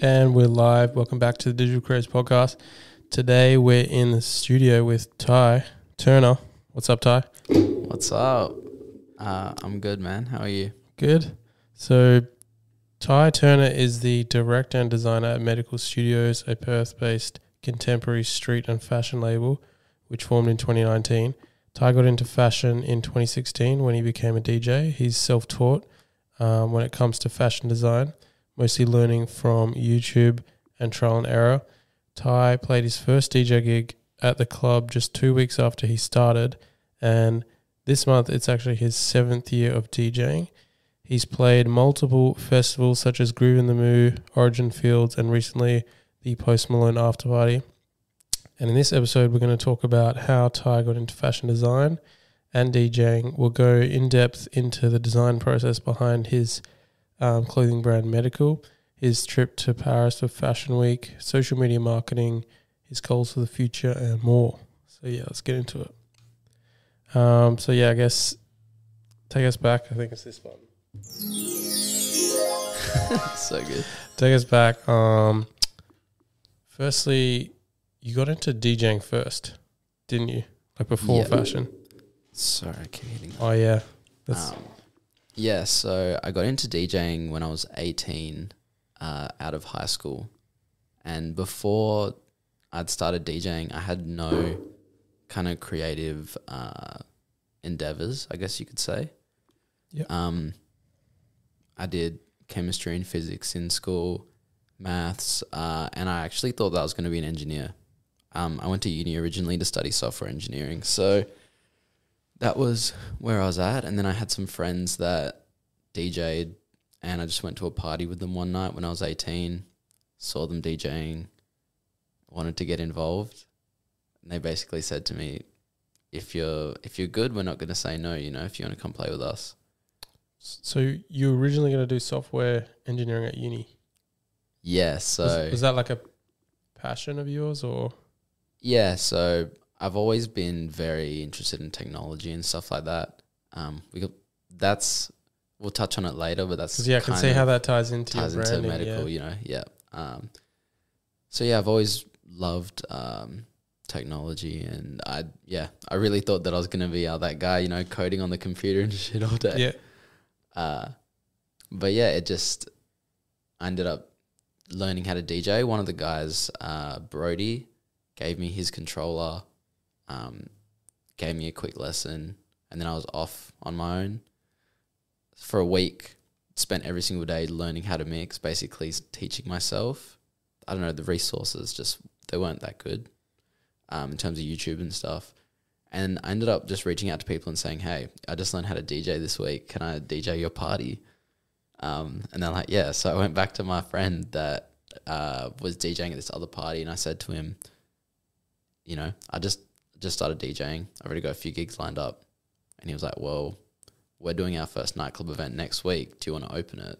And we're live. Welcome back to the Digital Creators Podcast. Today we're in the studio with Ty Turner. What's up, Ty? What's up? Uh, I'm good, man. How are you? Good. So, Ty Turner is the director and designer at Medical Studios, a Perth based contemporary street and fashion label, which formed in 2019. Ty got into fashion in 2016 when he became a DJ. He's self taught um, when it comes to fashion design, mostly learning from YouTube and trial and error. Ty played his first DJ gig at the club just two weeks after he started, and this month it's actually his seventh year of DJing. He's played multiple festivals such as Groovin the Moo, Origin Fields, and recently the Post Malone After Party. And in this episode, we're going to talk about how Ty got into fashion design and DJing. We'll go in depth into the design process behind his um, clothing brand Medical, his trip to Paris for Fashion Week, social media marketing, his goals for the future, and more. So, yeah, let's get into it. Um, so, yeah, I guess take us back. I think it's this one. so good. Take us back. Um, firstly, you got into DJing first, didn't you? Like before fashion. Sorry, I keep hitting. Oh yeah, that's Um, yeah, so I got into DJing when I was 18, uh, out of high school, and before I'd started DJing, I had no kind of creative uh, endeavors, I guess you could say. Yep. Um, I did chemistry and physics in school, maths, uh, and I actually thought that I was going to be an engineer. Um, I went to uni originally to study software engineering, so that was where I was at. And then I had some friends that DJ'd, and I just went to a party with them one night when I was 18, saw them DJing, wanted to get involved. And they basically said to me, if you're if you're good, we're not going to say no, you know, if you want to come play with us. so. You were originally going to do software engineering at uni. Yeah, so was, was that like a passion of yours, or Yeah, so I've always been very interested in technology and stuff like that. Um, we got, that's we'll touch on it later, but that's yeah, I can see how that ties into ties your into medical. yeah. You know, yeah. Um, so yeah, I've always loved um, technology, and I yeah, I really thought that I was gonna be uh, that guy, you know, coding on the computer and shit all day. yeah. Uh, but yeah, it just I ended up learning how to DJ. One of the guys, uh, Brody, gave me his controller, um, gave me a quick lesson, and then I was off on my own for a week. Spent every single day learning how to mix, basically teaching myself. I don't know the resources just they weren't that good um, in terms of YouTube and stuff. And I ended up just reaching out to people and saying, "Hey, I just learned how to DJ this week. Can I DJ your party?" Um, and they're like, "Yeah." So I went back to my friend that uh, was DJing at this other party, and I said to him, "You know, I just just started DJing. I've already got a few gigs lined up." And he was like, "Well, we're doing our first nightclub event next week. Do you want to open it?"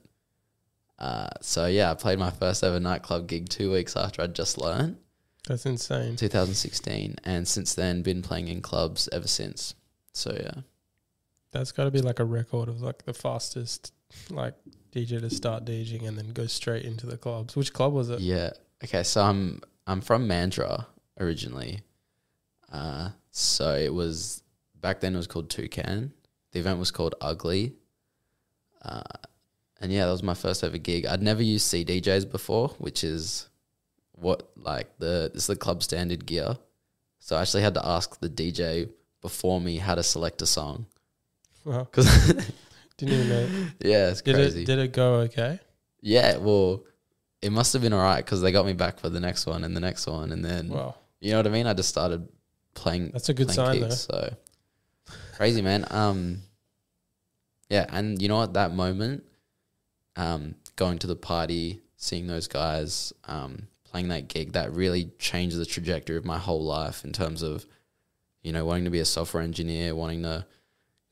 Uh, so yeah, I played my first ever nightclub gig two weeks after I'd just learned. That's insane. 2016, and since then been playing in clubs ever since. So yeah, That's got to be like a record of like the fastest like DJ to start DJing and then go straight into the clubs. Which club was it? yeah. Okay, so I'm I'm from Mandurah originally. Uh, so it was back then it was called Toucan. The event was called Ugly. Uh, and yeah, that was my first ever gig. I'd never used CDJs before, which is what like the this is the club standard gear. So I actually had to ask the DJ before me how to select a song Wow, because didn't even know. yeah, it's Did crazy. it did it go okay? Yeah, well, it must have been all right because they got me back for the next one and the next one, and then Wow, you know what I mean. I just started playing. that's a good sign kicks, So crazy, man. Um, yeah, and you know what? That moment, um, going to the party, seeing those guys, um, playing that gig, that really changed the trajectory of my whole life in terms of, you know, wanting to be a software engineer, wanting to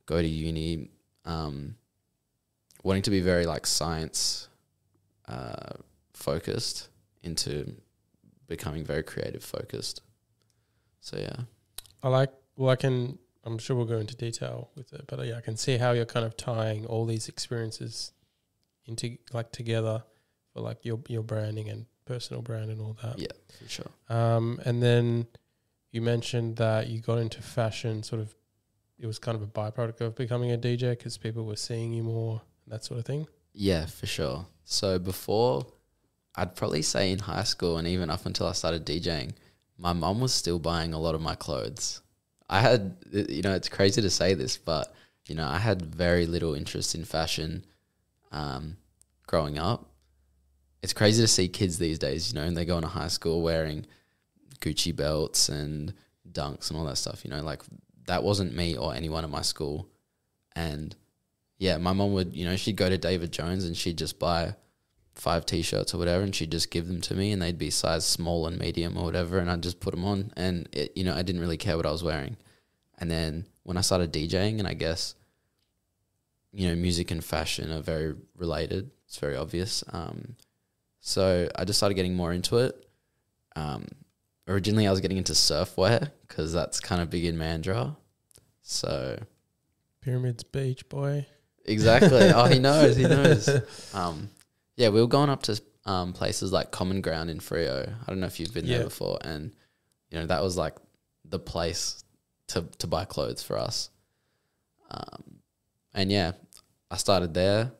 go to uni, um, wanting to be very like science uh, focused into becoming very creative focused. So yeah. I like. Well, I can. I'm sure we'll go into detail with it, but yeah, I can see how you're kind of tying all these experiences into like together for like your your branding and personal brand and all that. Yeah, for sure. Um, and then you mentioned that you got into fashion. Sort of, it was kind of a byproduct of becoming a DJ because people were seeing you more, and that sort of thing. Yeah, for sure. So before, I'd probably say in high school and even up until I started DJing, my mum was still buying a lot of my clothes. I had, you know, it's crazy to say this, but you know, I had very little interest in fashion um, growing up. It's crazy to see kids these days, you know, and they go into high school wearing Gucci belts and dunks and all that stuff, you know, like that wasn't me or anyone at my school. And yeah, my mom would, you know, she'd go to David Jones and she'd just buy five t-shirts or whatever and she'd just give them to me and they'd be size small and medium or whatever and I'd just put them on and it, you know, I didn't really care what I was wearing. And then when I started DJing and I guess you know, music and fashion are very related. It's very obvious. Um, so I just started getting more into it. Um, originally, I was getting into surfwear because that's kind of big in Mandurah. So Pyramids Beach, boy. exactly. oh, he knows. He knows. Um, yeah, we were going up to um, places like Common Ground in Freo. I don't know if you've been Yeah. there before, and you know that was like the place to to buy clothes for us. Um, and yeah, I started there.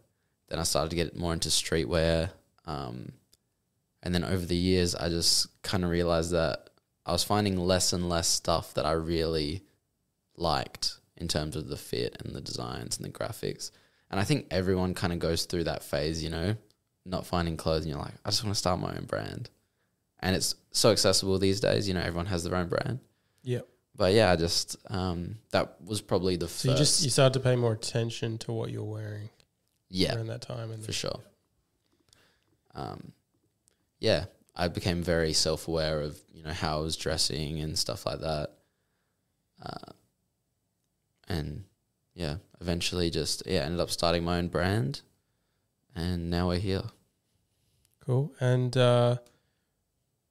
Then I started to get more into streetwear. Um, and then over the years, I just kind of realized that I was finding less and less stuff that I really liked in terms of the fit and the designs and the graphics. And I think everyone kind of goes through that phase, you know, not finding clothes and you're like, I just want to start my own brand. And it's so accessible these days, you know, everyone has their own brand. Yep. But yeah, I just um, that was probably the So first. you just you started to pay more attention to what you're wearing yeah, around that time, and for sure. Um, yeah, I became very self aware of you know how I was dressing and stuff like that. Uh, and yeah, eventually just yeah ended up starting my own brand, and now we're here. Cool. And uh,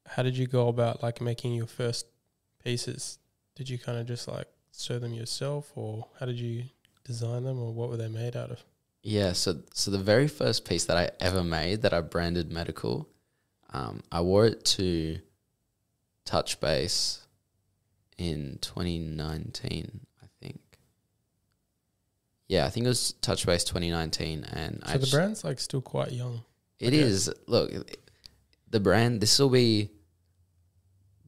how did you go about like making your first pieces? Did you kind of just like sew them yourself, or how did you design them, or what were they made out of? Yeah, so so the very first piece that I ever made that I branded medical, um, I wore it to Touch Base in 2019, I think. Yeah, I think it was Touch Base 2019, and So I the brand's like still quite young. It Okay. is. Look, the brand. This will be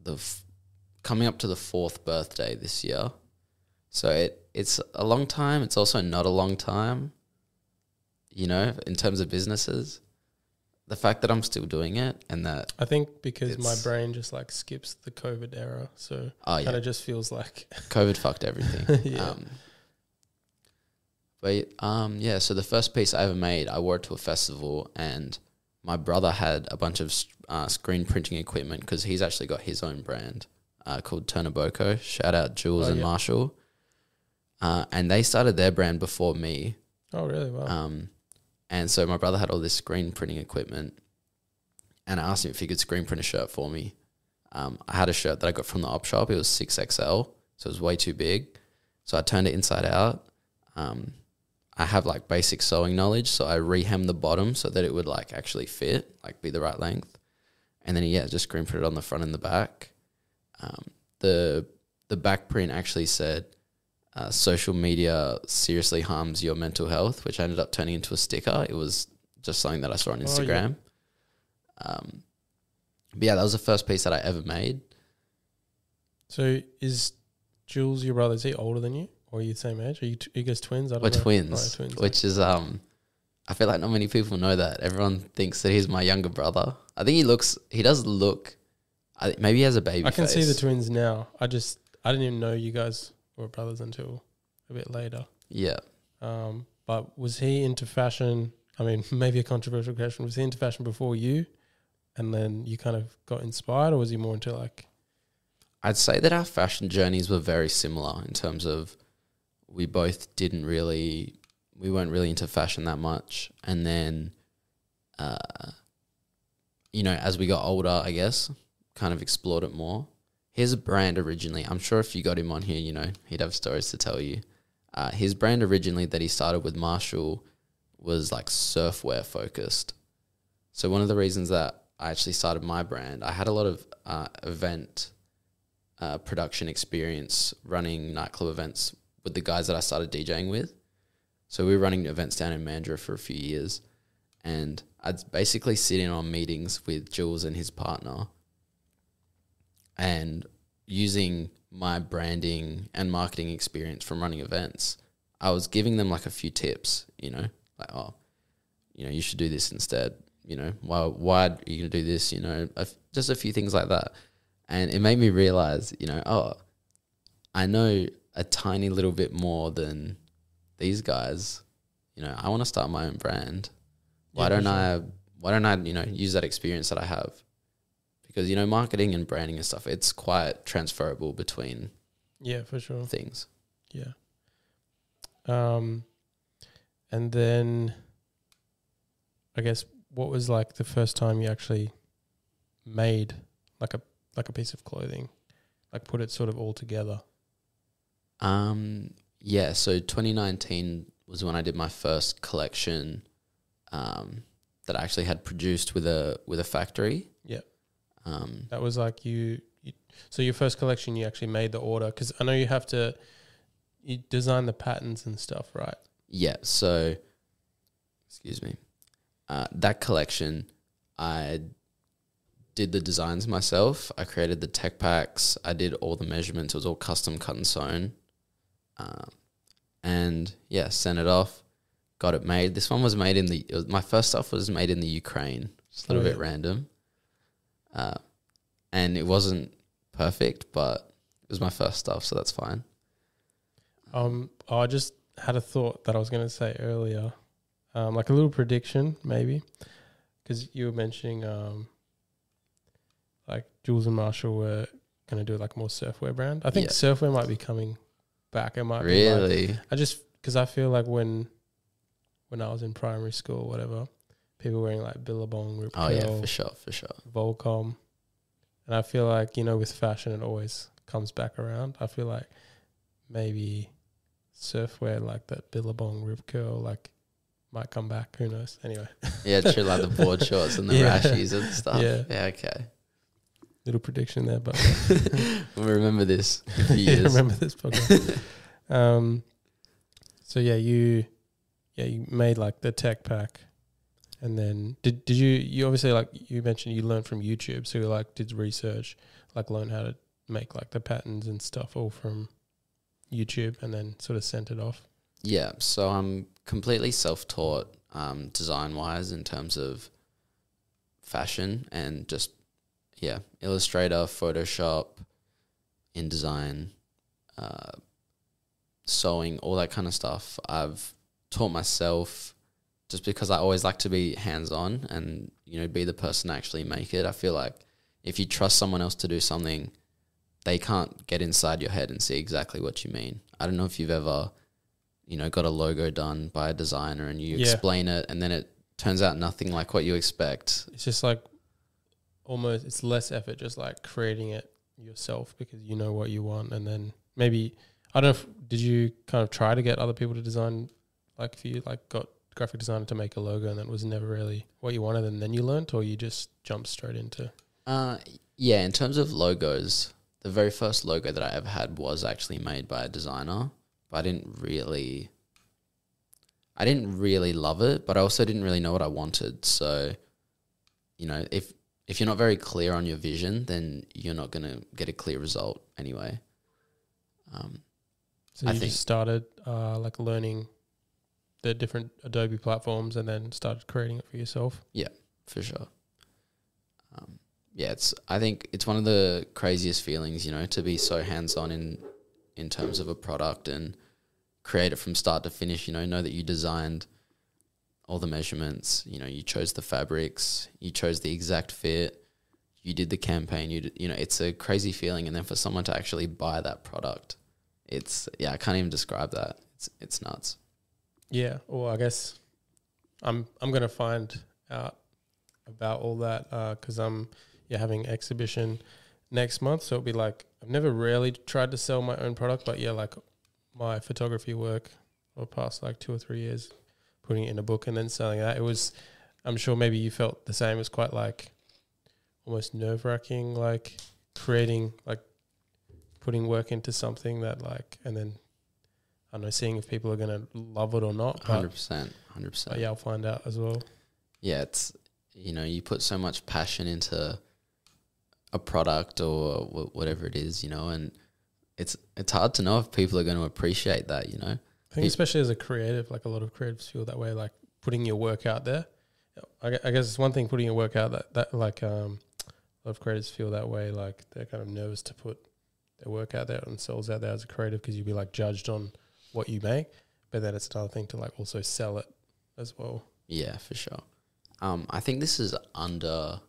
the f- coming up to the fourth birthday this year, so it it's a long time. It's also not a long time. You know, in terms of businesses, the fact that I'm still doing it and that I think because my brain just like skips the COVID era, so oh kind of just feels like COVID fucked everything. Yeah. Um, but um, yeah, so the first piece I ever made, I wore it to a festival, and my brother had a bunch of uh, screen printing equipment because he's actually got his own brand uh, called Turnaboko. Shout out Jules Oh, and yeah. Marshall. Uh, and they started their brand before me. oh really wow. Um, and so my brother had all this screen printing equipment, and I asked him if he could screen print a shirt for me. Um, I had a shirt that I got from the op shop. It was six XL, so it was way too big. So I turned it inside out. Um, I have like basic sewing knowledge, so I rehem the bottom so that it would like actually fit, like be the right length. And then yeah, just screen print it on the front and the back. Um, the the back print actually said uh, social media seriously harms your mental health, which ended up turning into a sticker. It was just something that I saw on Oh, yeah. Instagram. Um, but yeah, that was the first piece that I ever made. so is Jules your brother? Is he older than you, or are you the same age? Are you, t- you guys twins? I don't We're know. twins, Oh, twins. which is um, I feel like not many people know that. Everyone thinks that he's my younger brother. I think he looks, he does look. I, maybe he has a baby. I can see the twins now. I just I didn't even know you guys were brothers until a bit later. Yeah, Um, but was he into fashion? I mean, maybe a controversial question. Was he into fashion before you, and then you kind of got inspired, or was he more into like? I'd say that our fashion journeys were very similar in terms of we both didn't really we weren't really into fashion that much. And then uh you know as we got older I guess kind of explored it more. His brand originally I'm sure if you got him on here you know he'd have stories to tell you. Uh, his brand originally that he started with Marshall was like surfwear focused. So one of the reasons that I actually started my brand, I had a lot of uh, event uh, production experience running nightclub events with the guys that I started DJing with. So we were running events down in Mandurah for a few years, and I'd basically sit in on meetings with Jules and his partner, and using my branding and marketing experience from running events, I was giving them like a few tips, you know, like oh, you know, you should do this instead. You know, why why are you gonna do this? You know, just a few things like that, and it made me realize, you know, oh, I know a tiny little bit more than these guys. You know, I want to start my own brand. Why Yeah, don't sure. I? Why don't I? You know, use that experience that I have, because you know, marketing and branding and stuff, it's quite transferable between Yeah, for sure. things. Yeah. Um, and then I guess what was like the first time you actually made like a like a piece of clothing, like put it sort of all together. Um, yeah, so 2019 was when I did my first collection um, that I actually had produced with a with a factory. Yeah. Um, That was like you. you so your first collection, you actually made the order because I know you have to. You design the patterns and stuff, right? yeah, so excuse me. Uh, that collection, I did the designs myself. I created the tech packs. I did all the measurements. It was all custom cut and sewn. Um, and yeah, sent it off. Got it made. This one was made in the. Was, my first stuff was made in the Ukraine. It's a little Oh, bit random. Uh, and it wasn't perfect, but it was my first stuff, so that's fine. Um, I just had a thought that I was going to say earlier, um, like a little prediction maybe, because you were mentioning um, like Jules and Marshall were going to do like more surfwear brand. I think Yeah. surfwear might be coming back. It might be like- Really? I just because I feel like when when I was in primary school, or whatever, people wearing like Billabong, Rip Oh yeah, for sure, for sure. Volcom, and I feel like you know with fashion it always comes back around. I feel like maybe surfwear like that Billabong Rip Curl like might come back. Who knows? Anyway, Yeah, true, like the board shorts and the Yeah. rashies and stuff. Yeah. Yeah, okay. Little prediction there, but we'll remember this yeah, remember this podcast. um, so yeah, you yeah you made like the tech pack, and then did did you you obviously like you mentioned you learned from YouTube, so you like did research, like learn how to make like the patterns and stuff all from YouTube, and then sort of sent it off. Yeah, so I'm completely self-taught um, design-wise in terms of fashion and just yeah, Illustrator, Photoshop, InDesign, uh, sewing, all that kind of stuff. I've taught myself just because I always like to be hands-on and you know be the person to actually make it. I feel like if you trust someone else to do something, they can't get inside your head and see exactly what you mean. I don't know if you've ever you know, got a logo done by a designer and you Yeah. explain it and then it turns out nothing like what you expect. It's just like almost it's less effort, just like creating it yourself because you know what you want, and then maybe I don't know. If, did you kind of try to get other people to design like if you like got graphic designer to make a logo and that was never really what you wanted, and then you learnt, or you just jumped straight into? Uh, yeah, in terms of logos, the very first logo that I ever had was actually made by a designer, but I didn't really I didn't really love it, but I also didn't really know what I wanted. So, you know, if if you're not very clear on your vision, then you're not going to get a clear result anyway. Um, So I you think- just started uh, like learning the different Adobe platforms, and then started creating it for yourself. Yeah, for sure. Um, yeah, it's. I think it's one of the craziest feelings, you know, to be so hands on in in terms of a product and create it from start to finish. You know, know that you designed all the measurements. You know, you chose the fabrics, you chose the exact fit, you did the campaign. You you know, it's a crazy feeling, and then for someone to actually buy that product, it's yeah, I can't even describe that. It's it's nuts. Yeah, well, I guess I'm I'm gonna find out about all that uh, because I'm yeah having exhibition next month. So it'll be like I've never really tried to sell my own product, but yeah, like my photography work over past like two or three years, putting it in a book and then selling that. It was I'm sure maybe you felt the same. It was quite like almost nerve wracking, like creating, like putting work into something that, like, and then I don't know, seeing if people are going to love it or not. Hundred percent, hundred percent. yeah, I'll find out as well. Yeah, it's you know you put so much passion into a product or wh- whatever it is, you know, and it's it's hard to know if people are going to appreciate that, you know. I think especially as a creative, like a lot of creatives feel that way, like putting your work out there. I, I guess it's one thing putting your work out that, that like um, a lot of creatives feel that way, like they're kind of nervous to put their work out there and themselves out there as a creative because you'd be like judged on what you make. But then it's another thing to like also sell it as well. Yeah, for sure. Um, I think this is under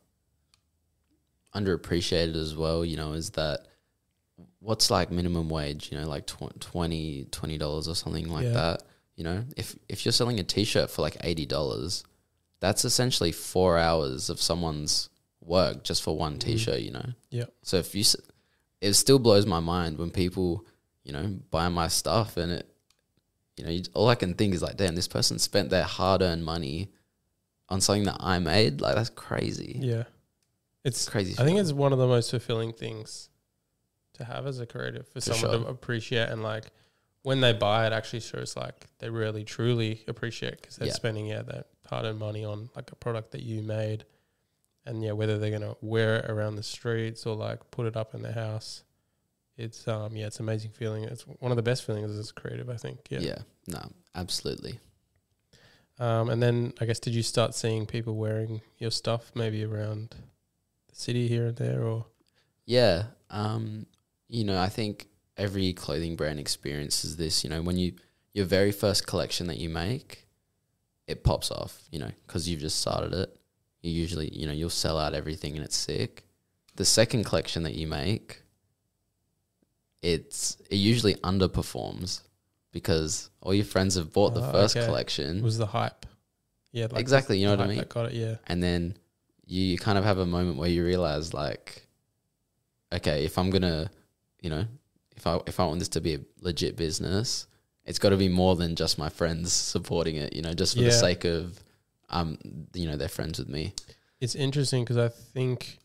underappreciated as well. You know, is that what's like minimum wage? You know, like tw- 20 dollars or something like Yeah. that. You know, if if you're selling a T-shirt for like eighty dollars, that's essentially four hours of someone's work just for one Mhm. T-shirt. You know. Yeah. So if you, it still blows my mind when people, you know, buy my stuff and it, you know, you, all I can think is like, damn, this person spent their hard-earned money on something that I made. Like that's crazy. Yeah. It's It's crazy. I think it's one of the most fulfilling things to have as a creative for, For someone sure. to appreciate and like when they buy it actually shows like they really truly appreciate because they're Yeah. spending yeah that hard earned money on like a product that you made and yeah whether they're gonna wear it around the streets or like put it up in their house it's um yeah it's an amazing feeling it's one of the best feelings as a creative I think yeah, yeah. No, absolutely. Um, and then I guess did you start seeing people wearing your stuff maybe around the city here and there or Yeah. Um, you know, I think every clothing brand experiences this. You know, when you your very first collection that you make, it pops off. You know, because you've just started it. You usually, you know, you'll sell out everything and it's sick. The second collection that you make, it's it usually underperforms because all your friends have bought the Oh, first okay. collection, It was the hype. Yeah, like Exactly, the- you know what I mean? Got it. Yeah, and then you, you kind of have a moment where you realize like okay if i'm gonna you know if i if i want this to be a legit business it's got to be more than just my friends supporting it you know just for the sake of um you know they're friends with me it's interesting because I think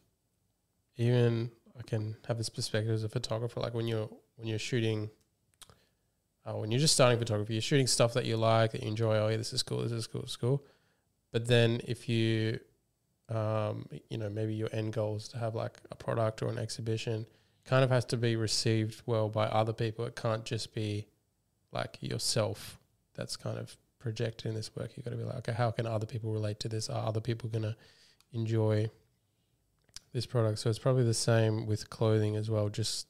even I can have this perspective as a photographer. Like when you're when you're shooting, uh, when you're just starting photography, you're shooting stuff that you like, that you enjoy. Oh yeah, this is cool. This is cool. This is cool. But then if you, um, you know, maybe your end goal is to have like a product or an exhibition, kind of has to be received well by other people. It can't just be like yourself that's kind of projected in this work. You've got to be like, okay, how can other people relate to this? Are other people going to enjoy this product? So it's probably the same with clothing as well. Just,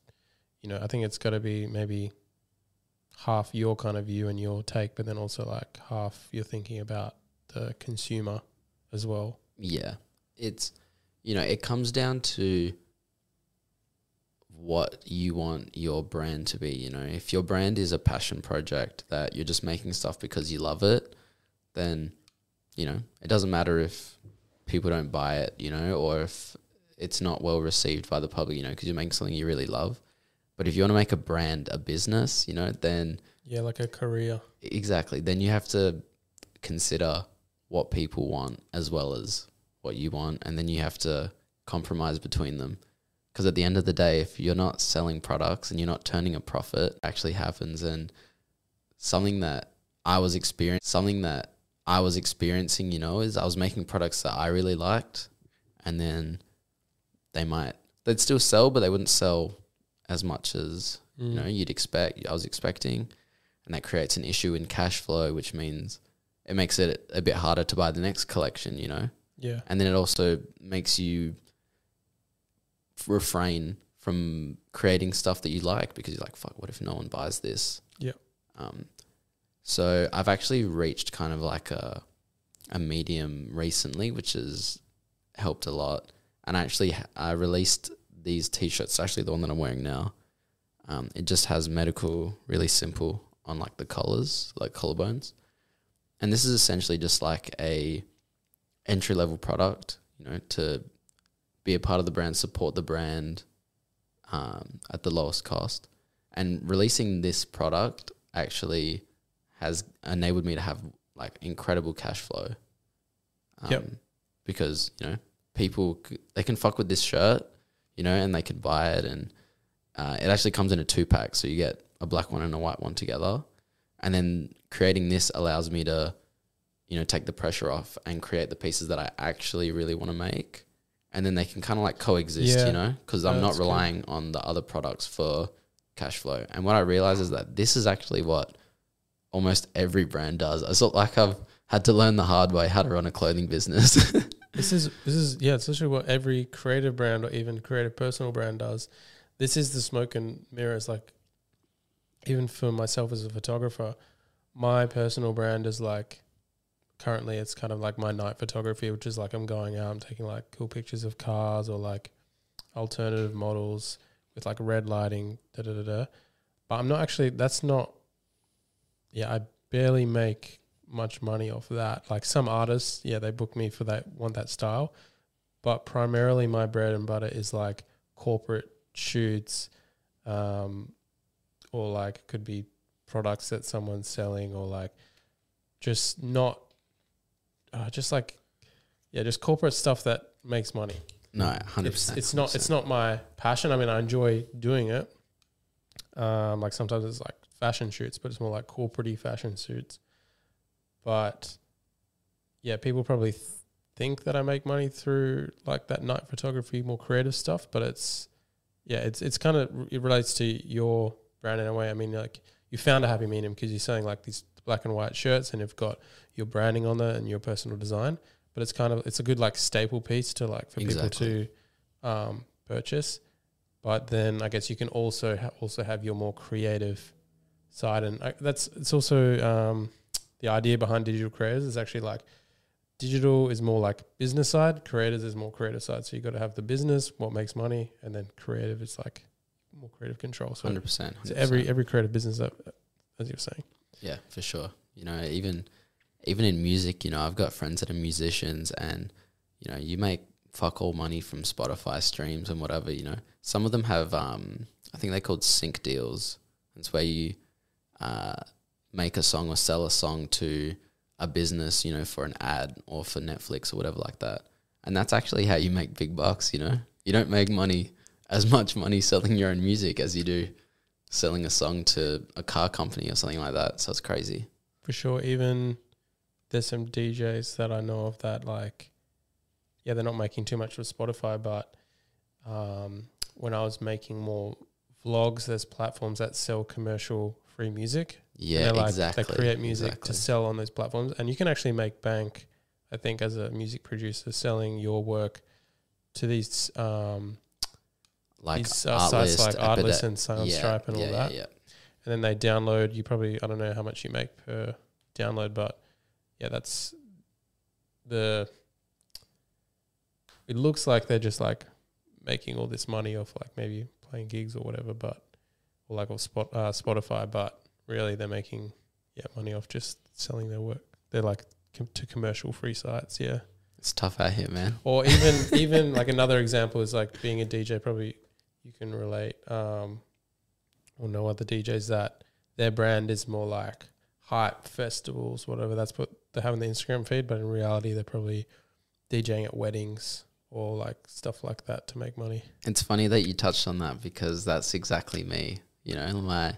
you know, I think it's got to be maybe half your kind of view and your take, but then also like half you're thinking about the consumer as well. yeah it's you know it comes down to what you want your brand to be you know if your brand is a passion project that you're just making stuff because you love it then you know it doesn't matter if people don't buy it you know or if it's not well received by the public you know because you're making something you really love but if you want to make a brand a business you know then Yeah, like a career. Exactly. Then you have to consider what people want as well as what you want, and then you have to compromise between them. Because at the end of the day, if you're not selling products and you're not turning a profit, it actually happens. And something that I was experiencing, something that I was experiencing, you know, is I was making products that I really liked, and then they might they'd still sell, but they wouldn't sell as much as Mm. you know you'd expect I was expecting and that creates an issue in cash flow which means it makes it a bit harder to buy the next collection you know Yeah. and then it also makes you refrain from creating stuff that you like because you're like fuck what if no one buys this Yeah. um so I've actually reached kind of like a a medium recently which has helped a lot and I actually I released these t-shirts actually the one that I'm wearing now um, it just has medical, really simple on like the collars, like collarbones. And this is essentially just like a entry level product, you know, to be a part of the brand, support the brand um, at the lowest cost. And releasing this product actually has enabled me to have like incredible cash flow. Um, Yep. Because you know people they can fuck with this shirt, you know, and they can buy it, and uh, it actually comes in a two pack, so you get a black one and a white one together, and then creating this allows me to, you know, take the pressure off and create the pieces that I actually really want to make, and then they can kind of like coexist, Yeah. you know, because I'm not good. relying on the other products for cash flow. And what I realize is that this is actually what almost every brand does. I felt like I've had to learn the hard way how to run a clothing business. This is this is yeah, it's literally what every creative brand or even creative personal brand does. This is the smoke and mirrors. Like even for myself as a photographer, my personal brand is like currently it's kind of like my night photography, which is like I'm going out, I'm taking like cool pictures of cars or like alternative models with like red lighting, da da da da. But I'm not actually that's not yeah, I barely make much money off of that. Like some artists, yeah, they book me for that want that style. But primarily my bread and butter is like corporate shoots, um, or like could be products that someone's selling or like just not uh, just like yeah, just corporate stuff that makes money. no, hundred It's, percent. it's not it's not my passion. I mean, I enjoy doing it. Um, like sometimes it's like fashion shoots, but it's more like corporate fashion shoots. But yeah, people probably th- think that I make money through like that night photography, more creative stuff. But it's yeah, it's it's kind of it relates to your brand in a way. I mean, like you found a happy medium because you're selling like these black and white shirts, and you've got your branding on there and your personal design. But it's kind of it's a good like staple piece to like for Exactly. people to um, purchase. But then I guess you can also ha- also have your more creative side, and I, that's it's also um, the idea behind digital creators is actually like digital is more like business side, creators is more creative side. So you got to have the business, what makes money, and then creative is like more creative control. So, hundred percent. so every every creative business, that, as you're saying, Yeah, for sure. You know, even even in music, you know, I've got friends that are musicians and you know, you make fuck all money from Spotify streams and whatever, you know. Some of them have um I think they're called sync deals. It's where you uh make a song or sell a song to a business, you know, for an ad or for Netflix or whatever like that. And that's actually how you make big bucks, you know. You don't make money as much money selling your own music as you do selling a song to a car company or something like that. So it's crazy. for sure. Even there's some DJs that I know of that like, yeah, they're not making too much with Spotify, but um, when I was making more vlogs, there's platforms that sell commercial free music. Yeah, like, exactly. They create music exactly. to sell on those platforms, and you can actually make bank. I think as a music producer, selling your work to these um, like these uh, sites like Epide- Artlist and Soundstripe and all yeah, that, Yeah, yeah. and then they download. You probably I don't know how much you make per download, but yeah, that's the. It looks like they're just like making all this money off like maybe playing gigs or whatever, but or like or spot uh, Spotify, but really they're making yeah money off just selling their work. They're like com- to commercial free sites, yeah. It's tough out here, man. Or even even like another example is like being a DJ. Probably you can relate. Um, or know other DJs that their brand is more like hype festivals, whatever. That's what they have in the Instagram feed, but in reality, they're probably DJing at weddings or like stuff like that to make money. It's funny that you touched on that because that's exactly me. You know, my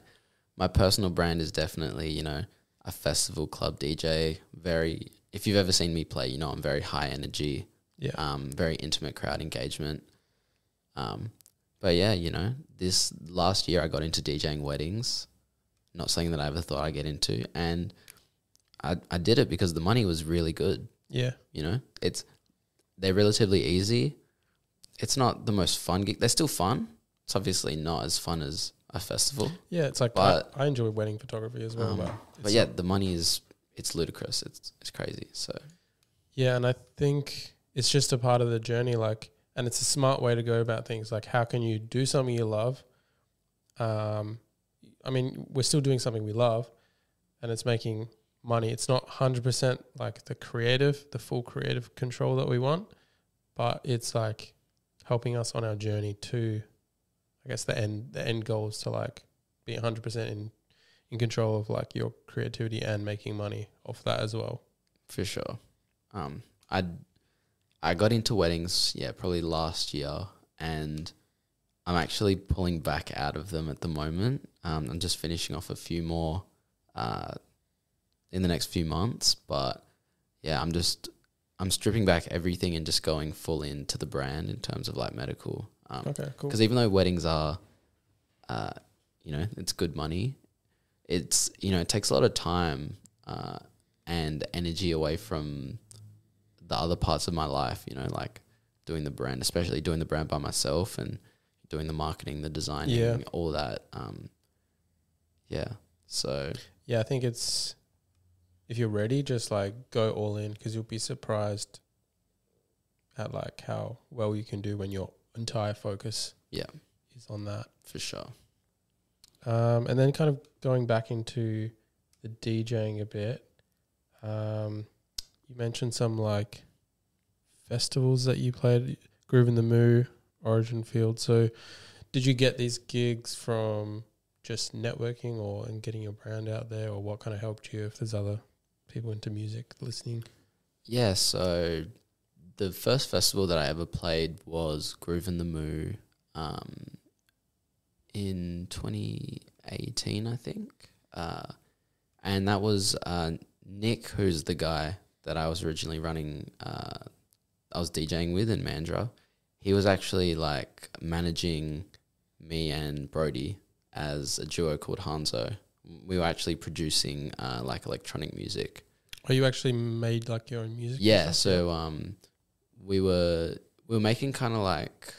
my personal brand is definitely, you know, a festival club DJ. Very if you've ever seen me play, you know I'm very high energy, Yeah, um, very intimate crowd engagement. Um, but yeah, you know, this last year I got into DJing weddings, not something that I ever thought I'd get into, and I I did it because the money was really good. yeah, You know, it's they're relatively easy. It's not the most fun gig. They're still fun. It's obviously not as fun as a festival, yeah. It's like But- I, I enjoy wedding photography as well, Um, but but yeah, the money is it's ludicrous. It's it's crazy. So Yeah, and I think it's just a part of the journey. Like, and it's a smart way to go about things. Like, how can you do something you love? Um, I mean, we're still doing something we love, and it's making money. It's not hundred percent like the creative, the full creative control that we want, but it's like helping us on our journey to, I guess the end. The end goal is to like be hundred percent in in control of like your creativity and making money off that as well. for sure, um, I I got into weddings, yeah, probably last year, and I'm actually pulling back out of them at the moment. Um, I'm just finishing off a few more uh, in the next few months, but yeah, I'm just I'm stripping back everything and just going full into the brand in terms of like medical. Um, Okay, cool. because even though weddings are, uh, you know, it's good money, it's you know it takes a lot of time uh, and energy away from the other parts of my life. You know, like doing the brand, especially doing the brand by myself and doing the marketing, the designing, Yeah. all that. Um, yeah. So Yeah, I think it's if you're ready, just like go all in because you'll be surprised at like how well you can do when your entire focus Yeah. is on that. for sure. Um, and then kind of going back into the DJing a bit, um, you mentioned some like festivals that you played, Groovin the Moo, Origin Field. So, did you get these gigs from just networking or and getting your brand out there, or what kind of helped you if there's other people into music listening? Yeah, so the first festival that I ever played was Groovin the Moo um, in 2018, I think. Uh, and that was uh, Nick, who's the guy that I was originally running, uh, I was DJing with in Mandurah. He was actually like managing me and Brody as a duo called Hanzo. We were actually producing uh, like electronic music. Or you actually made like your own music? Yeah, so um, we were we were making kind of like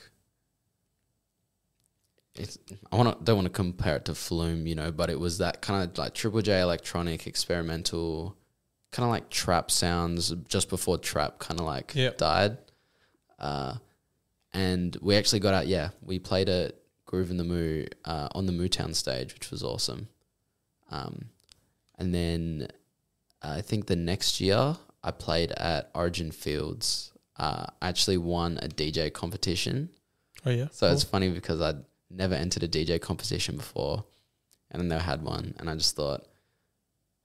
it's. I want to don't want to compare it to Flume, you know, but it was that kind of like Triple J electronic experimental, kind of like trap sounds just before trap kind of like Yep. died. Uh, and we actually got out. Yeah, we played at Groovin the Moo uh, on the Mootown stage, which was awesome. Um, and then I think the next year I played at Origin Fields. Uh, I actually won a DJ competition. Oh yeah. So Cool. it's funny because I'd never entered a DJ competition before, and then they had one, and I just thought,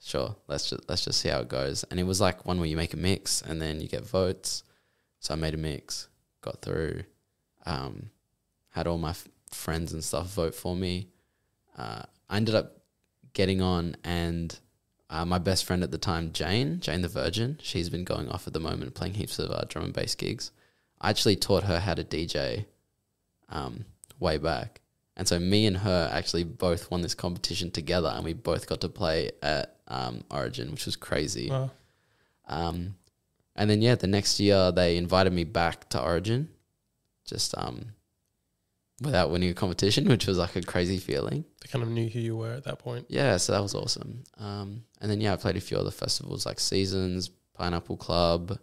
sure, let's just let's just see how it goes. And it was like one where you make a mix, and then you get votes. So I made a mix, got through, um, had all my f- friends and stuff vote for me. Uh, I ended up getting on, and uh, my best friend at the time, Jane, Jane the Virgin, she's been going off at the moment, playing heaps of uh, drum and bass gigs. I actually taught her how to DJ um, way back. And so me and her actually both won this competition together, and we both got to play at um, Origin, which was crazy. Wow. Um, and then yeah, the next year they invited me back to Origin, just um, without winning a competition, which was like a crazy feeling. They kind of knew who you were at that point. Yeah, so that was awesome. Um, and then yeah, I played a few other festivals like Seasons, Pineapple Club.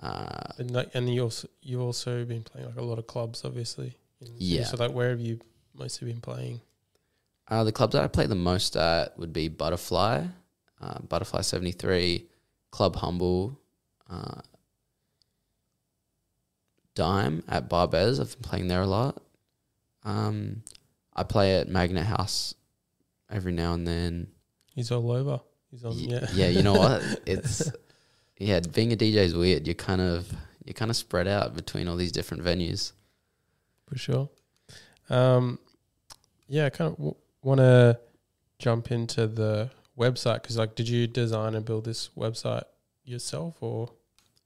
Uh, And like, and you also you also been playing like a lot of clubs, obviously. in Yeah. So like, where have you mostly been playing? Uh, the clubs that I play the most at would be Butterfly, uh, Butterfly 73, Club Humble, uh, Dime at Barbez. I've been playing there a lot. Um, I play at Magnet House every now and then. He's all over. He's on. Yeah. yeah, you know what? It's yeah, being a DJ is weird. You're kind of you're kind of spread out between all these different venues. for sure. Um, yeah, kind of want to jump into the website because, like, did you design and build this website yourself or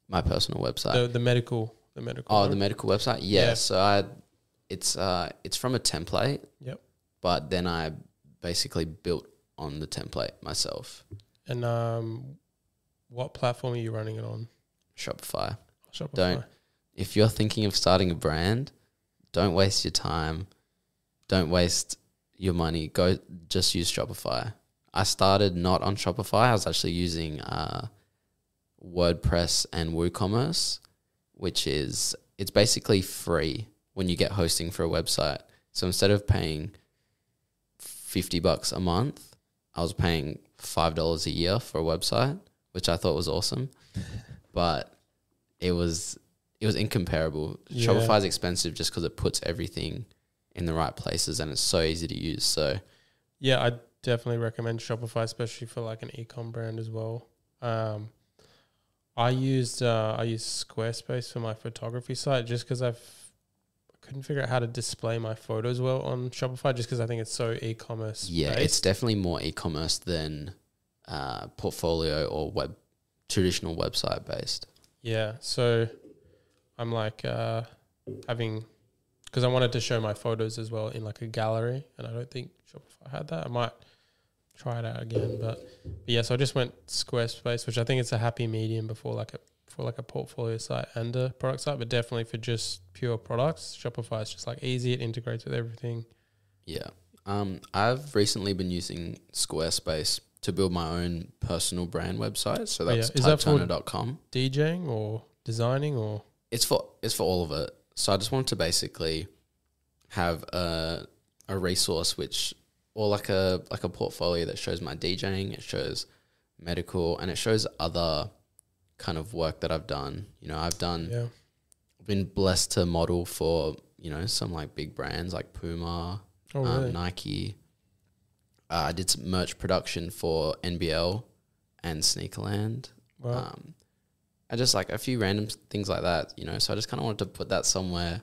My personal website. the the medical the medical? Oh, one? the medical website. Yeah. Yeah. So I, it's uh, it's from a template. Yep. But then I basically built on the template myself. and um, what platform are you running it on? Shopify. Shopify. Don't. If you're thinking of starting a brand, don't waste your time. Don't waste your money. Go just use Shopify. I started not on Shopify. I was actually using uh, WordPress and WooCommerce, which is it's basically free when you get hosting for a website. So instead of paying fifty bucks a month, I was paying five dollars a year for a website, which I thought was awesome. but it was it was incomparable. Yeah. is expensive just because it puts everything in the right places and it's so easy to use. So Yeah, I definitely recommend Shopify, especially for like an ecom brand as well. Um, I used uh, I used Squarespace for my photography site just because I've I couldn't figure out how to display my photos well on Shopify just because I think it's so e-commerce. Yeah, based. it's definitely more e-commerce than uh, portfolio or web traditional website based. Yeah, so I'm like uh, having because I wanted to show my photos as well in like a gallery, and I don't think Shopify had that. I might try it out again, but, but yeah, so I just went Squarespace, which I think it's a happy medium before like a for like a portfolio site and a product site, but definitely for just pure products, Shopify is just like easy. It integrates with everything. Yeah. Um, I've recently been using Squarespace to build my own personal brand website. So Oh, yeah. that's Is that for- DJing or designing or It's for it's for all of it. So I just wanted to basically have a a resource which or like a like a portfolio that shows my DJing, it shows medical and it shows other kind of work that I've done. You know, I've done yeah, been blessed to model for, you know, some like big brands like Puma, oh um, really? Nike. Uh, I did some merch production for NBL and Sneakerland. Well, Um, and just like a few random things like that, you know. So I just kind of wanted to put that somewhere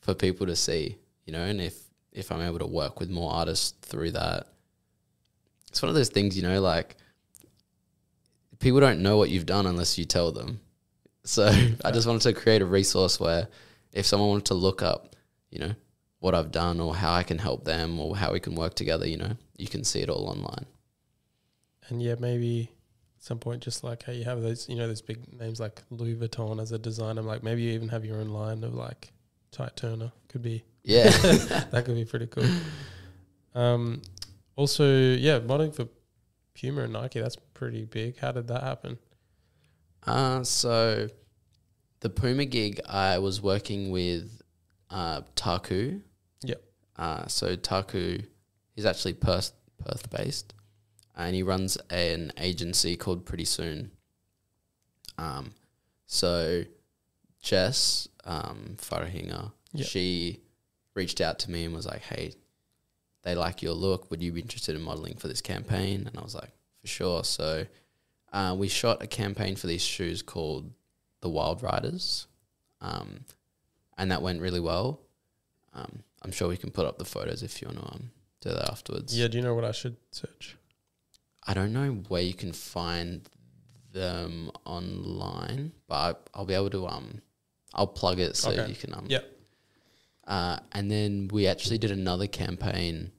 for people to see, you know. And if if I'm able to work with more artists through that, it's one of those things, you know, like people don't know what you've done unless you tell them. So I just wanted to create a resource where if someone wanted to look up, you know, what I've done or how I can help them or how we can work together, you know, you can see it all online. and yeah, maybe some point, just like how you have those, you know, those big names like Louis Vuitton as a designer, like maybe you even have your own line of like Ty Turner. Could be Yeah. that could be pretty cool. Um, also, yeah, modeling for Puma and Nike, that's pretty big. How did that happen? Uh, so the Puma gig, I was working with uh, Taku. Yep. Uh, so Taku, he's actually Perth Perth based, and he runs an agency called Pretty Soon. Um, so Jess um, Farahinga, Yep. she reached out to me and was like, "Hey, they like your look. Would you be interested in modeling for this campaign?" And I was like, "For sure." So uh, we shot a campaign for these shoes called the Wild Riders, um, and that went really well. Um, I'm sure we can put up the photos if you want to um, do that afterwards. Yeah, do you know what I should search? I don't know where you can find them online, but I'll be able to um, I'll plug it so Okay. you can um. Yep. Uh, and then we actually did another campaign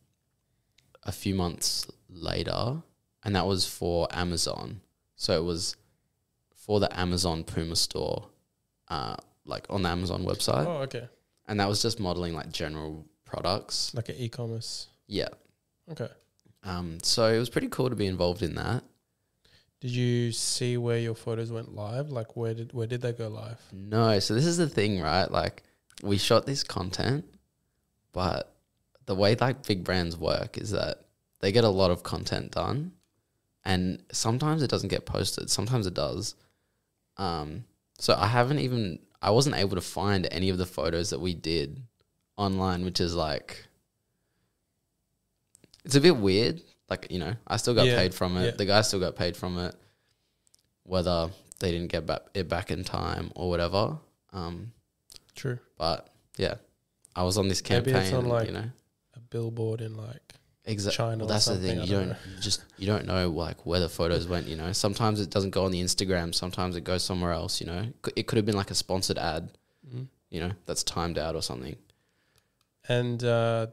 a few months later, and that was for Amazon. So it was for the Amazon Puma store, uh, like on the Amazon website, Oh, okay. and that was just modeling like general products. Like an e-commerce. Yeah. Okay. Um, so it was pretty cool to be involved in that. Did you see where your photos went live? Like where did where did they go live? No, so this is the thing, right? Like we shot this content, but the way like big brands work is that they get a lot of content done and sometimes it doesn't get posted, sometimes it does. Um so I haven't even I wasn't able to find any of the photos that we did online, which is like it's a bit weird. Like, you know, I still got Yeah, paid from it. yeah. The guy still got paid from it. Whether they didn't get back, it back in time or whatever. Um, True. but yeah, I was on this Maybe campaign. it's on, like, you know, A billboard in like exactly. China Well, that's the thing. You don't don't you just you don't know like where the photos went. You know, sometimes it doesn't go on the Instagram. Sometimes it goes somewhere else. You know, it could have been like a sponsored ad. Mhm. You know, that's timed out or something. And uh,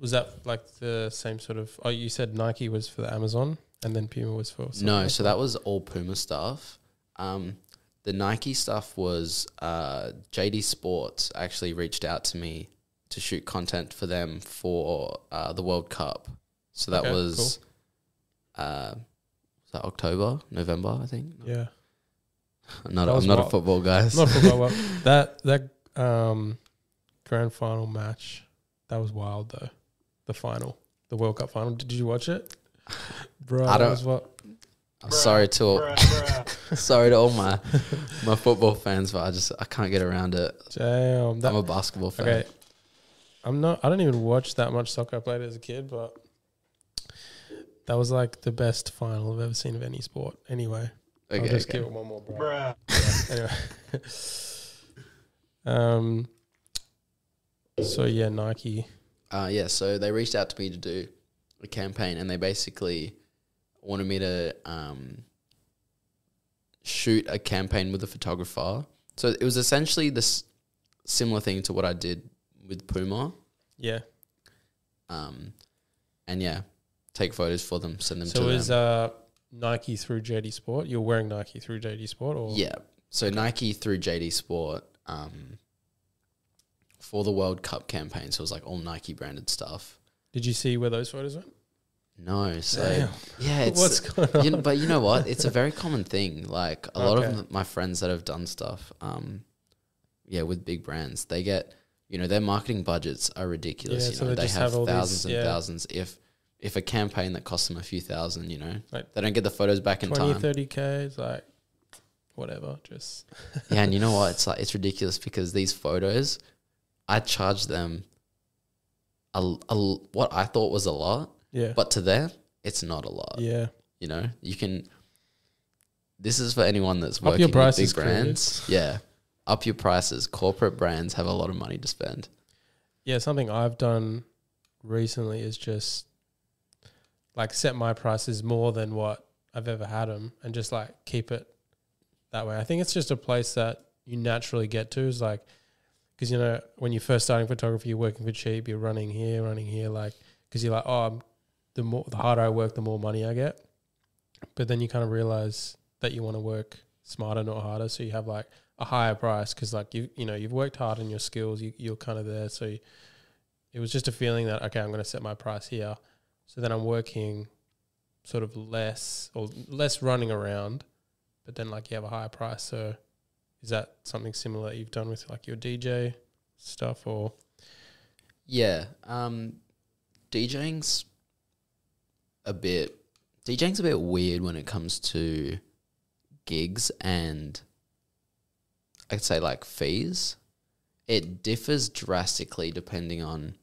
was that like the same sort of? Oh, you said Nike was for the Amazon, and then Puma was for. No, else? so that was all Puma stuff. Um, the Nike stuff was uh, JD Sports actually reached out to me to shoot content for them for uh, the World Cup. So that Okay, was uh, was that October, November, I think. yeah, I'm not, That was I'm not a football guy. not football. Well, that that um, grand final match that was wild though. The final, the World Cup final. Did you watch it, bro? I don't- what. I'm sorry to all, sorry to all my my football fans, but I just I can't get around it. Damn, that I'm a basketball fan. Okay. I'm not I don't even watch that much soccer I played as a kid, but that was like the best final I've ever seen of any sport. Anyway. Okay, I'll just okay. give it one more, bro. anyway. um. So yeah, Nike. Uh, yeah, so they reached out to me to do a campaign, and they basically wanted me to um, shoot a campaign with a photographer. So it was essentially this similar thing to what I did with Puma, Yeah. um, and yeah, take photos for them, send them So to is uh Nike through JD Sport? You're wearing Nike through JD Sport, or yeah, so Nike through JD Sport um, for the World Cup campaign. So it was like all Nike branded stuff. Did you see where those photos went? No, so Damn. yeah, it's What's going on? you know, but you know what? It's a very common thing. Like a lot of my friends that have done stuff, um, yeah, with big brands, they get, you know, their marketing budgets are ridiculous. Yeah, you so know, they they, have, have all these- thousands and yeah. thousands. If if a campaign that costs them a few thousand, you know, Like they don't get the photos back in 20, time. 30 k. Like whatever. Just yeah, and you know what? It's like it's ridiculous because these photos, I charge them a, a what I thought was a lot, yeah, but to them, it's not a lot. yeah. You know, you can. This is for anyone that's Up working your with big brands. Yeah, up your prices. Corporate brands have a lot of money to spend. Yeah, something I've done recently is just like set my prices more than what I've ever had them, and just like keep it that way. I think it's just a place that you naturally get to. Is like because you know when you're first starting photography, you're working for cheap. You're running here, running here, like because you're like, oh, I'm, the more the harder I work, the more money I get. But then you kind of realize that you want to work smarter, not harder. So you have like a higher price because like you you know you've worked hard on your skills. You you're kind of there. So you, it was just a feeling that okay, I'm going to set my price here. So then I'm working sort of less or less running around, but then like you have a higher price. So is that something similar that you've done with like your DJ stuff or Yeah, um, DJing's a bit. DJing's a bit weird when it comes to gigs and I'd say like fees. It differs drastically depending on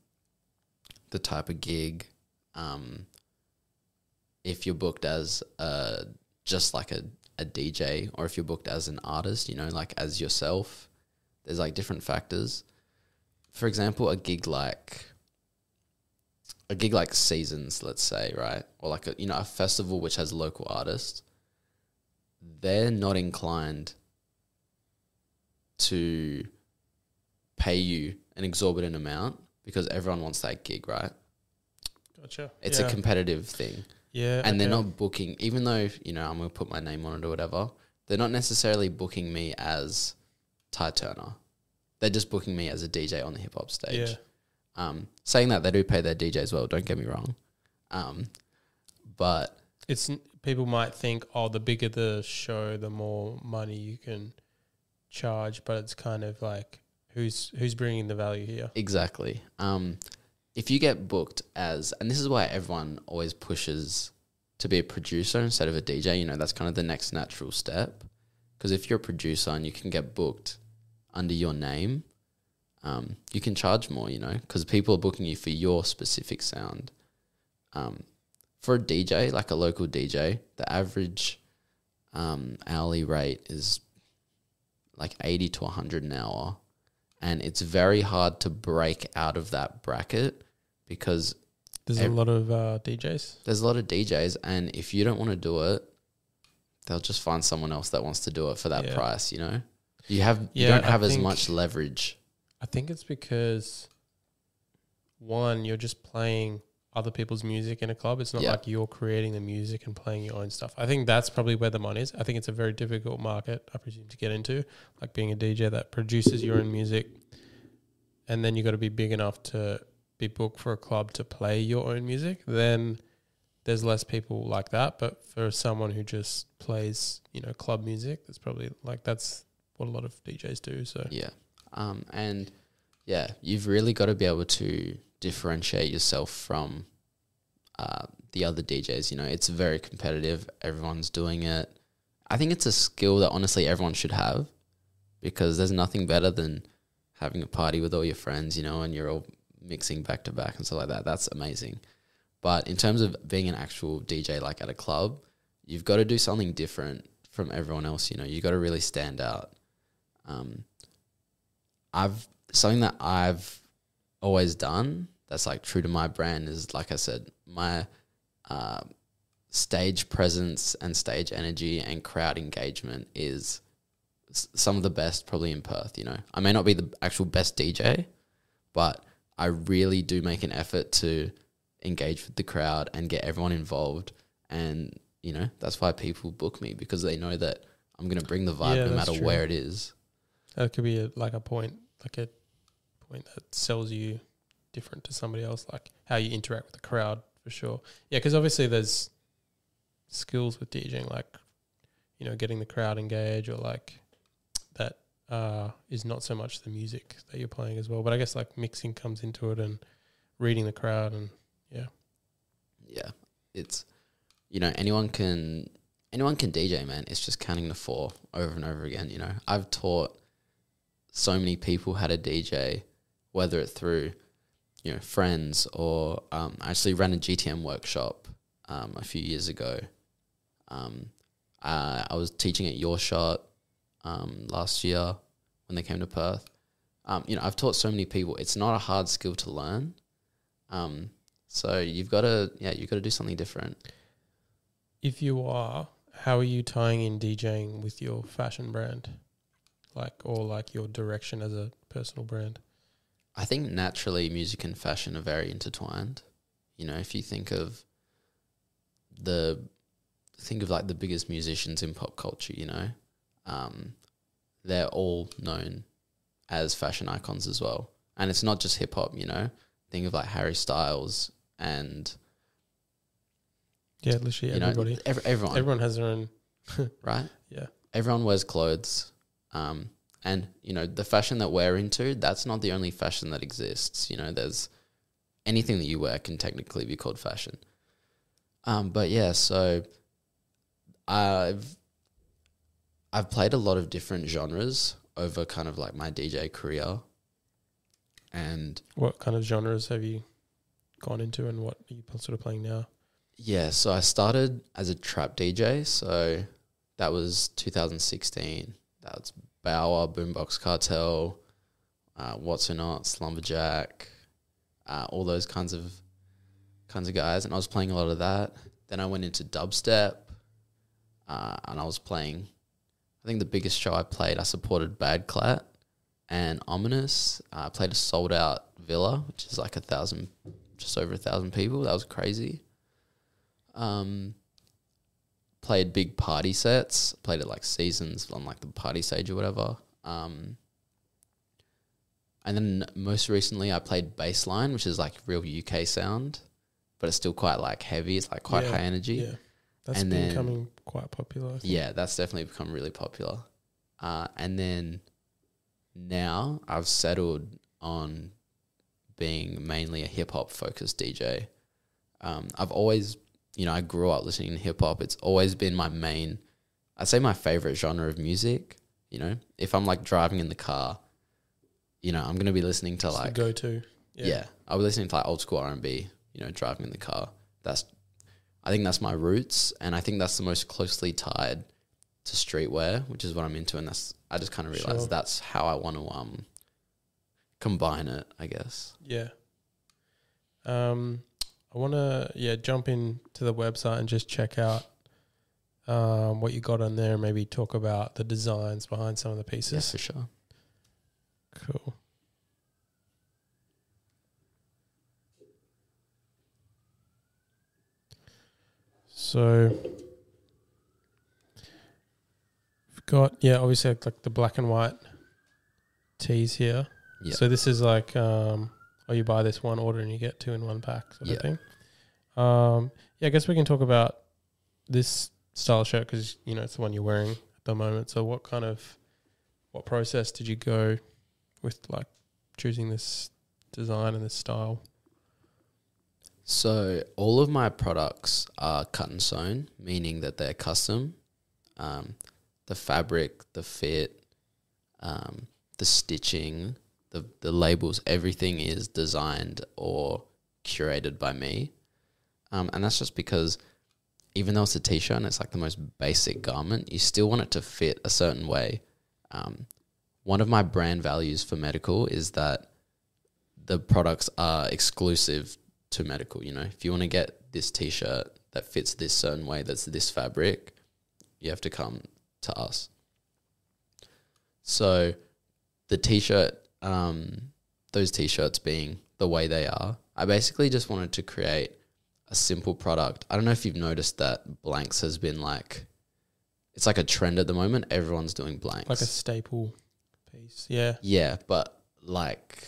the type of gig. Um, if you're booked as uh, just like a, a DJ or if you're booked as an artist, you know, like as yourself, there's like different factors. For example, a gig like a gig like Seasons, let's say, right? Or like a you know, a festival which has local artists, they're not inclined to pay you an exorbitant amount because everyone wants that gig, right? gotcha? It's yeah. a competitive thing. Yeah, And they're not booking even though, you know, I'm gonna put my name on it or whatever, they're not necessarily booking me as Ty Turner. They're just booking me as a DJ on the hip hop stage. yeah. Um, saying that they do pay their DJs well, don't get me wrong. Um, but It's people might think, oh, the bigger the show, the more money you can charge, but it's kind of like who's who's bringing the value here. exactly, um, if you get booked as, and this is why everyone always pushes to be a producer instead of a DJ, you know, that's kind of the next natural step. Because if you're a producer and you can get booked under your name, um, you can charge more, you know, because people are booking you for your specific sound. Um, for a DJ, like a local DJ, the average um, hourly rate is like 80 to 100 an hour. And it's very hard to break out of that bracket because There's Ev- a lot of uh, DJs. there's a lot of DJs, and if you don't want to do it, they'll just find someone else that wants to do it for that Yeah. price. You know, you have you don't I have as think- much leverage. I think it's because one, you're just playing other people's music in a club. It's not Yeah. like you're creating the music and playing your own stuff. I think that's probably where the money is. I think it's a very difficult market, I presume, to get into, like being a DJ that produces your own music. And then you've got to be big enough to be booked for a club to play your own music. Then there's less people like that. But for someone who just plays, you know, club music, it's probably like that's what a lot of DJs do. So Yeah, um, and yeah, you've really got to be able to differentiate yourself from uh, the other DJs. You know, it's very competitive. Everyone's doing it. I think it's a skill that honestly everyone should have because there's nothing better than having a party with all your friends, you know, and you're all mixing back to back and stuff like that. That's amazing. But in terms of being an actual DJ, like at a club, you've got to do something different from everyone else. You know, you've got to really stand out. Um, I've something that I've always done that's like true to my brand is like I said, my uh, stage presence and stage energy and crowd engagement is some of the best probably in Perth. You know, I may not be the actual best DJ, but I really do make an effort to engage with the crowd and get everyone involved. And you know, that's why people book me because they know that I'm gonna bring the vibe Yeah, no matter true. where it is. That could be a, like a point, like a point that sells you different to somebody else, like how you interact with the crowd for sure. Yeah, because obviously there's skills with DJing, like you know, getting the crowd engaged, or like uh, is not so much the music that you're playing as well. But I guess like mixing comes into it and reading the crowd, and yeah, yeah, it's you know anyone can anyone can DJ, man. It's just counting the four over and over again. You know, I've taught so many people how to DJ, whether it through you know friends or um, I actually ran a GTM workshop um, a few years ago. Um, I, I was teaching at Your Shot um, last year when they came to Perth. Um, you know, I've taught so many people. It's not a hard skill to learn. Um, so you've got to, yeah, you've got to do something different. if you are, how are you tying in DJing with your fashion brand, like or like your direction as a personal brand? I think naturally music and fashion are very intertwined. You know, if you think of the think of like the biggest musicians in pop culture, you know, um, they're all known as fashion icons as well. And it's not just hip hop, you know. Think of like Harry Styles and Yeah, literally you know everybody. ev- everyone, Everyone has their own. right? Yeah. Everyone wears clothes. Um, and, you know, the fashion that we're into, that's not the only fashion that exists. You know, there's anything that you wear can technically be called fashion. Um, but yeah, so I've I've played a lot of different genres over kind of like my DJ career. And What kind of genres have you gone into, and what are you sort of playing now? Yeah, so I started as a trap DJ. So that was 2016. That's Baauer, Boombox Cartel, uh, What So Not, Slumberjack, uh, all those kinds of kinds of guys, and I was playing a lot of that. Then I went into dubstep, uh, and I was playing. I think the biggest show I played, I supported Bad Klaat and Ominous. Uh, I played a sold out Villa, which is like a thousand, just over a thousand people. That was crazy. Um, played big party sets. Played at like seasons on like the party stage or whatever. Um, and then most recently, I played Bassline, which is like real UK sound, but it's still quite like heavy. It's like quite Yeah, high energy. Yeah, that's And been becoming quite popular. Yeah, that's definitely become really popular. Uh, and then now I've settled on being mainly a hip hop focused DJ. Um, I've always, you know, I grew up listening to hip hop. It's always been my main, I'd say my favorite genre of music. You know, if I'm like driving in the car, you know, I'm gonna be listening to It's like go-to. yeah. I'll be listening to like old school R and B, you know, driving in the car. That's I think that's my roots and I think that's the most closely tied to streetwear, which is what I'm into and that's I just kinda realized Sure. that's how I want to um combine it, I guess. Yeah. Um, I want to yeah jump in to the website and just check out um what you got on there. and Maybe talk about the designs behind some of the pieces. Yeah, for sure. Cool. So we've got yeah, obviously like the black and white tees here. Yeah. So this is like um oh you buy this one order and you get two in one pack sort of thing. Um yeah, I guess we can talk about this style shirt because you know it's the one you're wearing at the moment. So what kind of what process did you go with like choosing this design and this style? So all of my products are cut and sewn, meaning that they're custom. Um, the fabric, the fit, um, the stitching, the the labels, everything is designed or curated by me, um, and that's just because even though it's a t-shirt and it's like the most basic garment, you still want it to fit a certain way. Um, one of my brand values for medical is that the products are exclusive to medical. You know, if you want to get this t-shirt that fits this certain way, that's this fabric, you have to come to us. So, the t-shirt, um, those t-shirts being the way they are, I basically just wanted to create a simple product. I don't know if you've noticed that blanks has been like, it's like a trend at the moment. Everyone's doing blanks, Like a staple piece. Yeah. yeah, but like,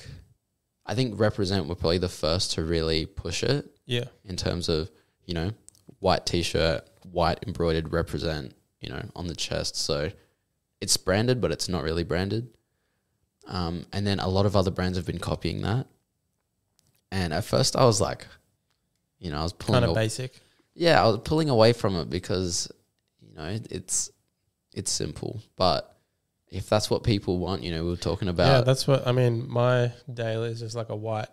I think represent were probably the first to really push it Yeah. in terms of you know white t-shirt, white embroidered represent, you know, on the chest. So it's branded, but it's not really branded. Um, and then a lot of other brands have been copying that. And at first, I was like, you know, I was pulling, Kind of basic. yeah, I was pulling away from it because, you know, it's it's simple. But if that's what people want, you know, we were talking about. yeah, that's what I mean. My daily is just like a white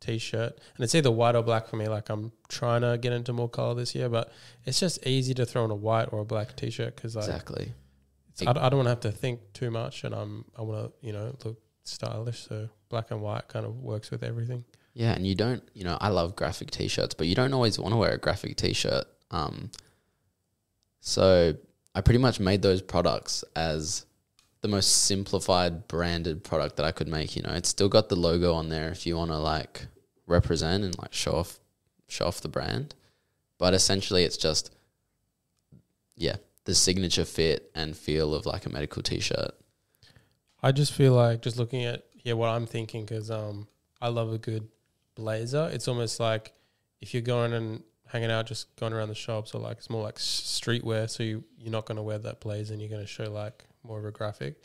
t-shirt, and it's either white or black for me. Like I'm trying to get into more color this year, but it's just easy to throw on a white or a black t-shirt because like exactly. I, I don't want to have to think too much, and I'm I want to you know look stylish. So black and white kind of works with everything. Yeah, and you don't, you know, I love graphic t-shirts, but you don't always want to wear a graphic t-shirt. Um, so I pretty much made those products as the most simplified branded product that I could make. You know, it's still got the logo on there if you want to like represent and like show off, show off the brand. But essentially, it's just, yeah, the signature fit and feel of like a medical t-shirt. I just feel like just looking at yeah what I'm thinking because um I love a good blazer. It's almost like if you're going and hanging out, just going around the shops, or like it's more like streetwear. So you you're not going to wear that blazer, and you're going to show like more of a graphic.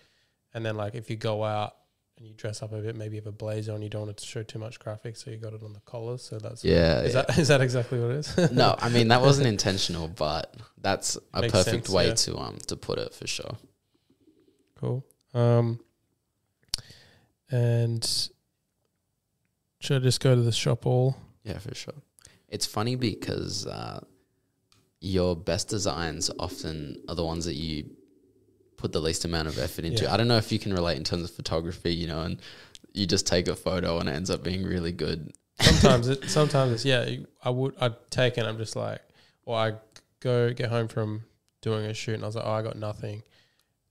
And then like if you go out and you dress up a bit, maybe you have a blazer and you don't want it to show too much graphic, so you got it on the collar. So that's Yeah, Is yeah. that is that exactly what it is? no, I mean that wasn't intentional, but that's a Makes perfect sense, way yeah. to um to put it for sure. Cool. Um, and should I just go to the shop all? Yeah, for sure. It's funny because uh, your best designs often are the ones that you put the least amount of effort into. Yeah. I don't know if you can relate in terms of photography, you know, and you just take a photo and it ends up being really good. sometimes it sometimes it's yeah i would i'd take it i'm just like or i go get home from doing a shoot and i was like oh i got nothing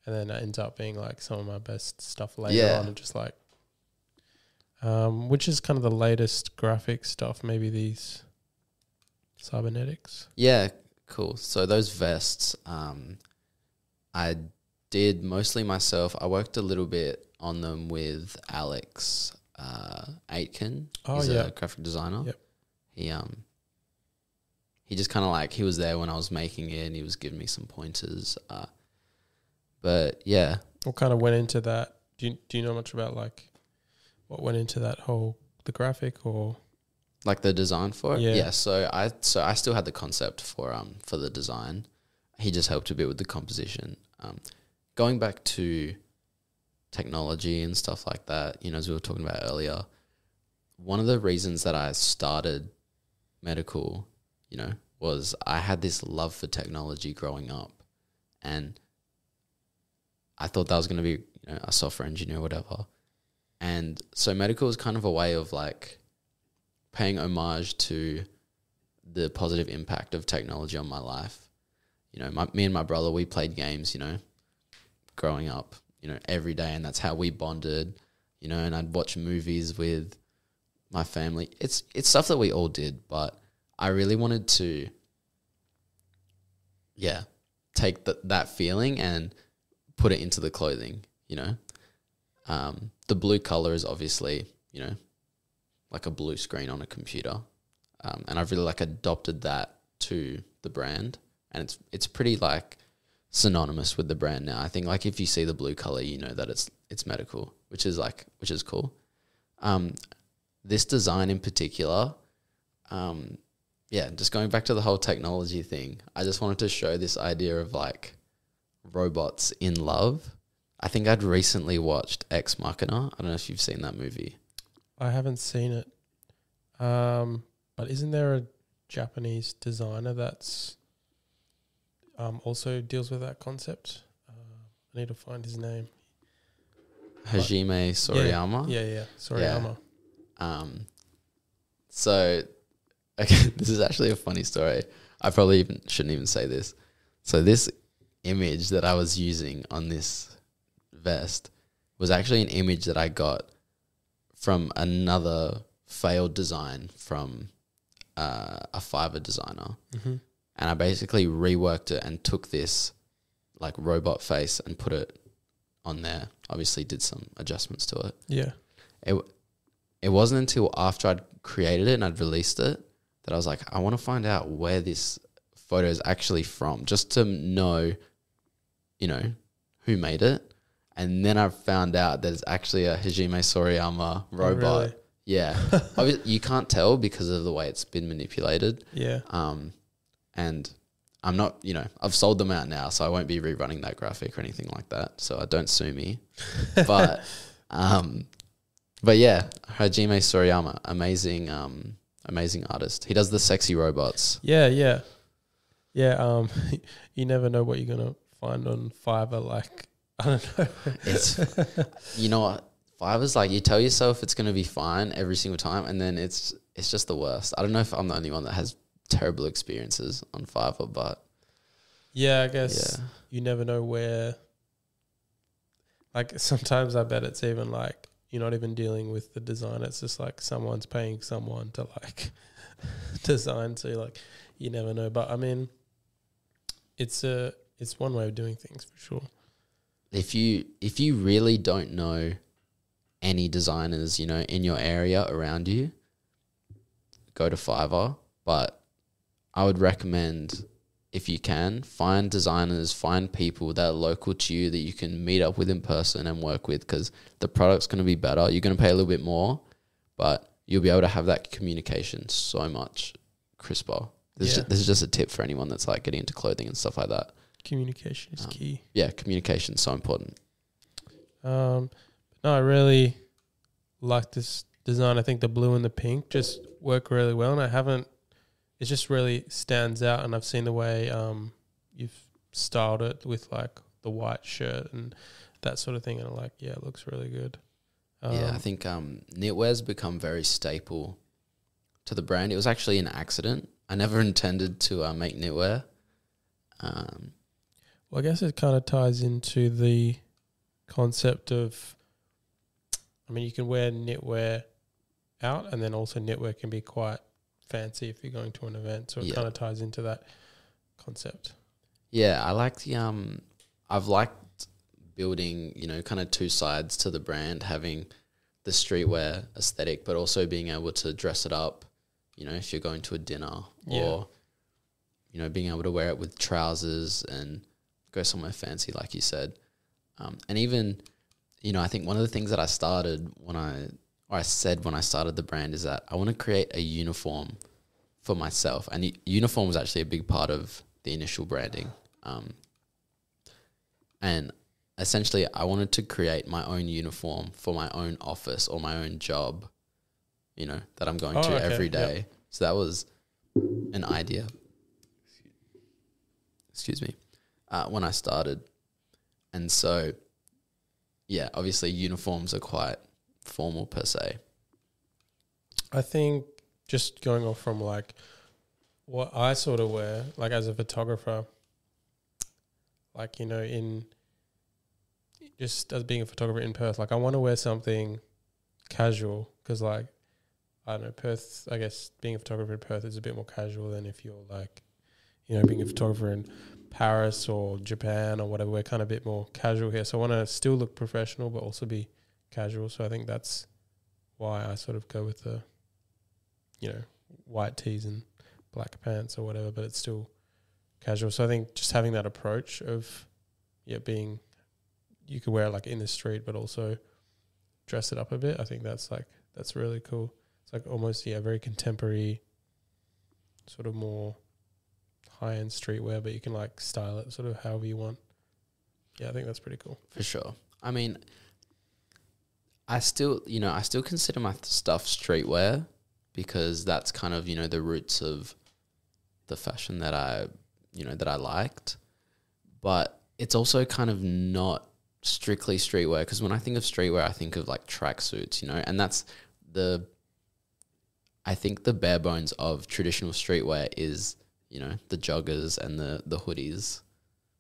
and then it ends up being like some of my best stuff later Yeah. on and just like um which is kind of the latest graphic stuff maybe these cybernetics Yeah, cool. So those vests, um, I did mostly myself. I worked a little bit on them with Alex uh, Aitken. Oh, He's yeah. a graphic designer. Yep. He um he just kind of like he was there when I was making it, and he was giving me some pointers. Uh, but yeah, what kind of went into that do you, do you know much about like what went into that whole the graphic or like the design for it. Yeah. Yeah. So I so I still had the concept for um for the design. He just helped a bit with the composition. Um, going back to technology and stuff like that, you know, as we were talking about earlier, one of the reasons that I started medical, you know, was I had this love for technology growing up, and I thought that was going to be you know, a software engineer, or whatever. And so medical is kind of a way of like paying homage to the positive impact of technology on my life. You know, my, me and my brother, we played games, you know, growing up, you know, every day, and that's how we bonded, you know, and I'd watch movies with my family. It's it's stuff that we all did, but I really wanted to yeah, take th- that feeling and put it into the clothing, you know. Um, the blue color is obviously, you know, like a blue screen on a computer. Um, and I've really like adopted that to the brand and it's it's pretty like synonymous with the brand now. I think like if you see the blue color, you know that it's it's medical, which is like which is cool. Um, this design in particular, um, yeah, just going back to the whole technology thing, I just wanted to show this idea of like robots in love. I think I'd recently watched Ex Machina. I don't know if you've seen that movie. I haven't seen it. Um, but isn't there a Japanese designer that's um, also deals with that concept. Uh, I need to find his name. Hajime Sorayama. Yeah, yeah, Sorayama. Um, so, okay, this is actually a funny story. I probably even shouldn't even say this. So this image that I was using on this vest was actually an image that I got from another failed design from uh, a Fiverr designer, Mm-hmm. and I basically reworked it and took this like robot face and put it on there. Obviously, did some adjustments to it Yeah, it it wasn't until after I'd created it and I'd released it that I was like, I want to find out where this photo is actually from, just to know, you know, who made it. And then I found out that it's actually a Hajime Sorayama robot. Oh, really? Yeah, you can't tell because of the way it's been manipulated. yeah, Um, and I'm not, you know, I've sold them out now, so I won't be rerunning that graphic or anything like that. So I don't sue me. But, um, but yeah, Hajime Sorayama, amazing, um, amazing artist. He does the sexy robots. yeah, yeah, yeah. Um, you never know what you're gonna find on Fiverr. Like, I don't know. It's, you know what, Fiverr's like you tell yourself it's gonna be fine every single time, and then it's it's just the worst. I don't know if I'm the only one that has terrible experiences on Fiverr, but yeah, I guess yeah, you never know where. Like sometimes I bet it's even like you're not even dealing with the design. It's just like someone's paying someone to like design. So like you never know. But I mean, it's a it's one way of doing things for sure. If you if you really don't know any designers, you know, in your area around you, go to Fiverr. But I would recommend if you can, find designers, find people that are local to you that you can meet up with in person and work with because the product's going to be better. You're going to pay a little bit more, but you'll be able to have that communication so much crisper. This, Yeah. is, this is just a tip for anyone that's like getting into clothing and stuff like that. Communication is Um, key. Yeah, communication is so important. Um, no, I really like this design. I think the blue and the pink just work really well, and I haven't. It just really stands out, and I've seen the way um you've styled it with like the white shirt and that sort of thing, and I'm like, yeah, it looks really good. Um, yeah, I think um, knitwear's become very staple to the brand. It was actually an accident. I never intended to uh, make knitwear. Um, Well, I guess it kind of ties into the concept of. I mean, you can wear knitwear out, and then also knitwear can be quite fancy if you're going to an event. So it Yeah. kind of ties into that concept. yeah, I like the. Um, I've liked building, you know, kind of two sides to the brand, having the streetwear aesthetic, but also being able to dress it up. You know, if you're going to a dinner Yeah. or, you know, being able to wear it with trousers and go somewhere fancy, like you said. Um, and even, you know, I think one of the things that I started when I, or I said when I started the brand is that I want to create a uniform for myself. And uniform was actually a big part of the initial branding. Um, and essentially, I wanted to create my own uniform for my own office or my own job, you know, that I'm going Oh, to okay, every yep. So that was an idea. Excuse me. Uh, when I started. And so, yeah, obviously, uniforms are quite formal per se. I think just going off from like what I sort of wear, like as a photographer, like, you know, in just as being a photographer in Perth, like I want to wear something casual because, like, I don't know, Perth, I guess being a photographer in Perth is a bit more casual than if you're like, you know, being a photographer in Paris or Japan or whatever. We're kind of a bit more casual here. So I want to still look professional, but also be casual. So I think that's why I sort of go with the, you know, white tees and black pants or whatever, but it's still casual. So I think just having that approach of, yeah, being, you could wear it like in the street, but also dress it up a bit. I think that's like, that's really cool. It's like almost, yeah, very contemporary, sort of more high end streetwear, but you can like style it sort of however you want. Yeah, I think that's pretty cool. For sure. I mean, I still, you know, I still consider my stuff streetwear because that's kind of, you know, the roots of the fashion that I, you know, that I liked. but it's also kind of not strictly streetwear because when I think of streetwear, I think of like tracksuits, you know, and that's the. I think the bare bones of traditional streetwear is you know the joggers and the the hoodies,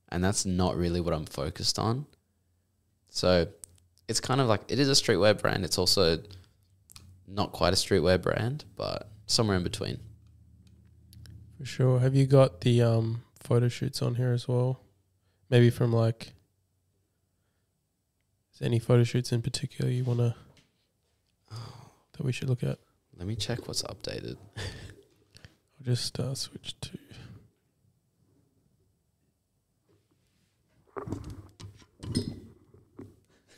and that's not really what I'm focused on. So, it's kind of like it is a streetwear brand. It's also not quite a streetwear brand, but somewhere in between. For sure. Have you got the um photo shoots on here as well? Maybe from like is there any photo shoots in particular you wanna that we should look at? Let me check what's updated. I'll just uh, switch to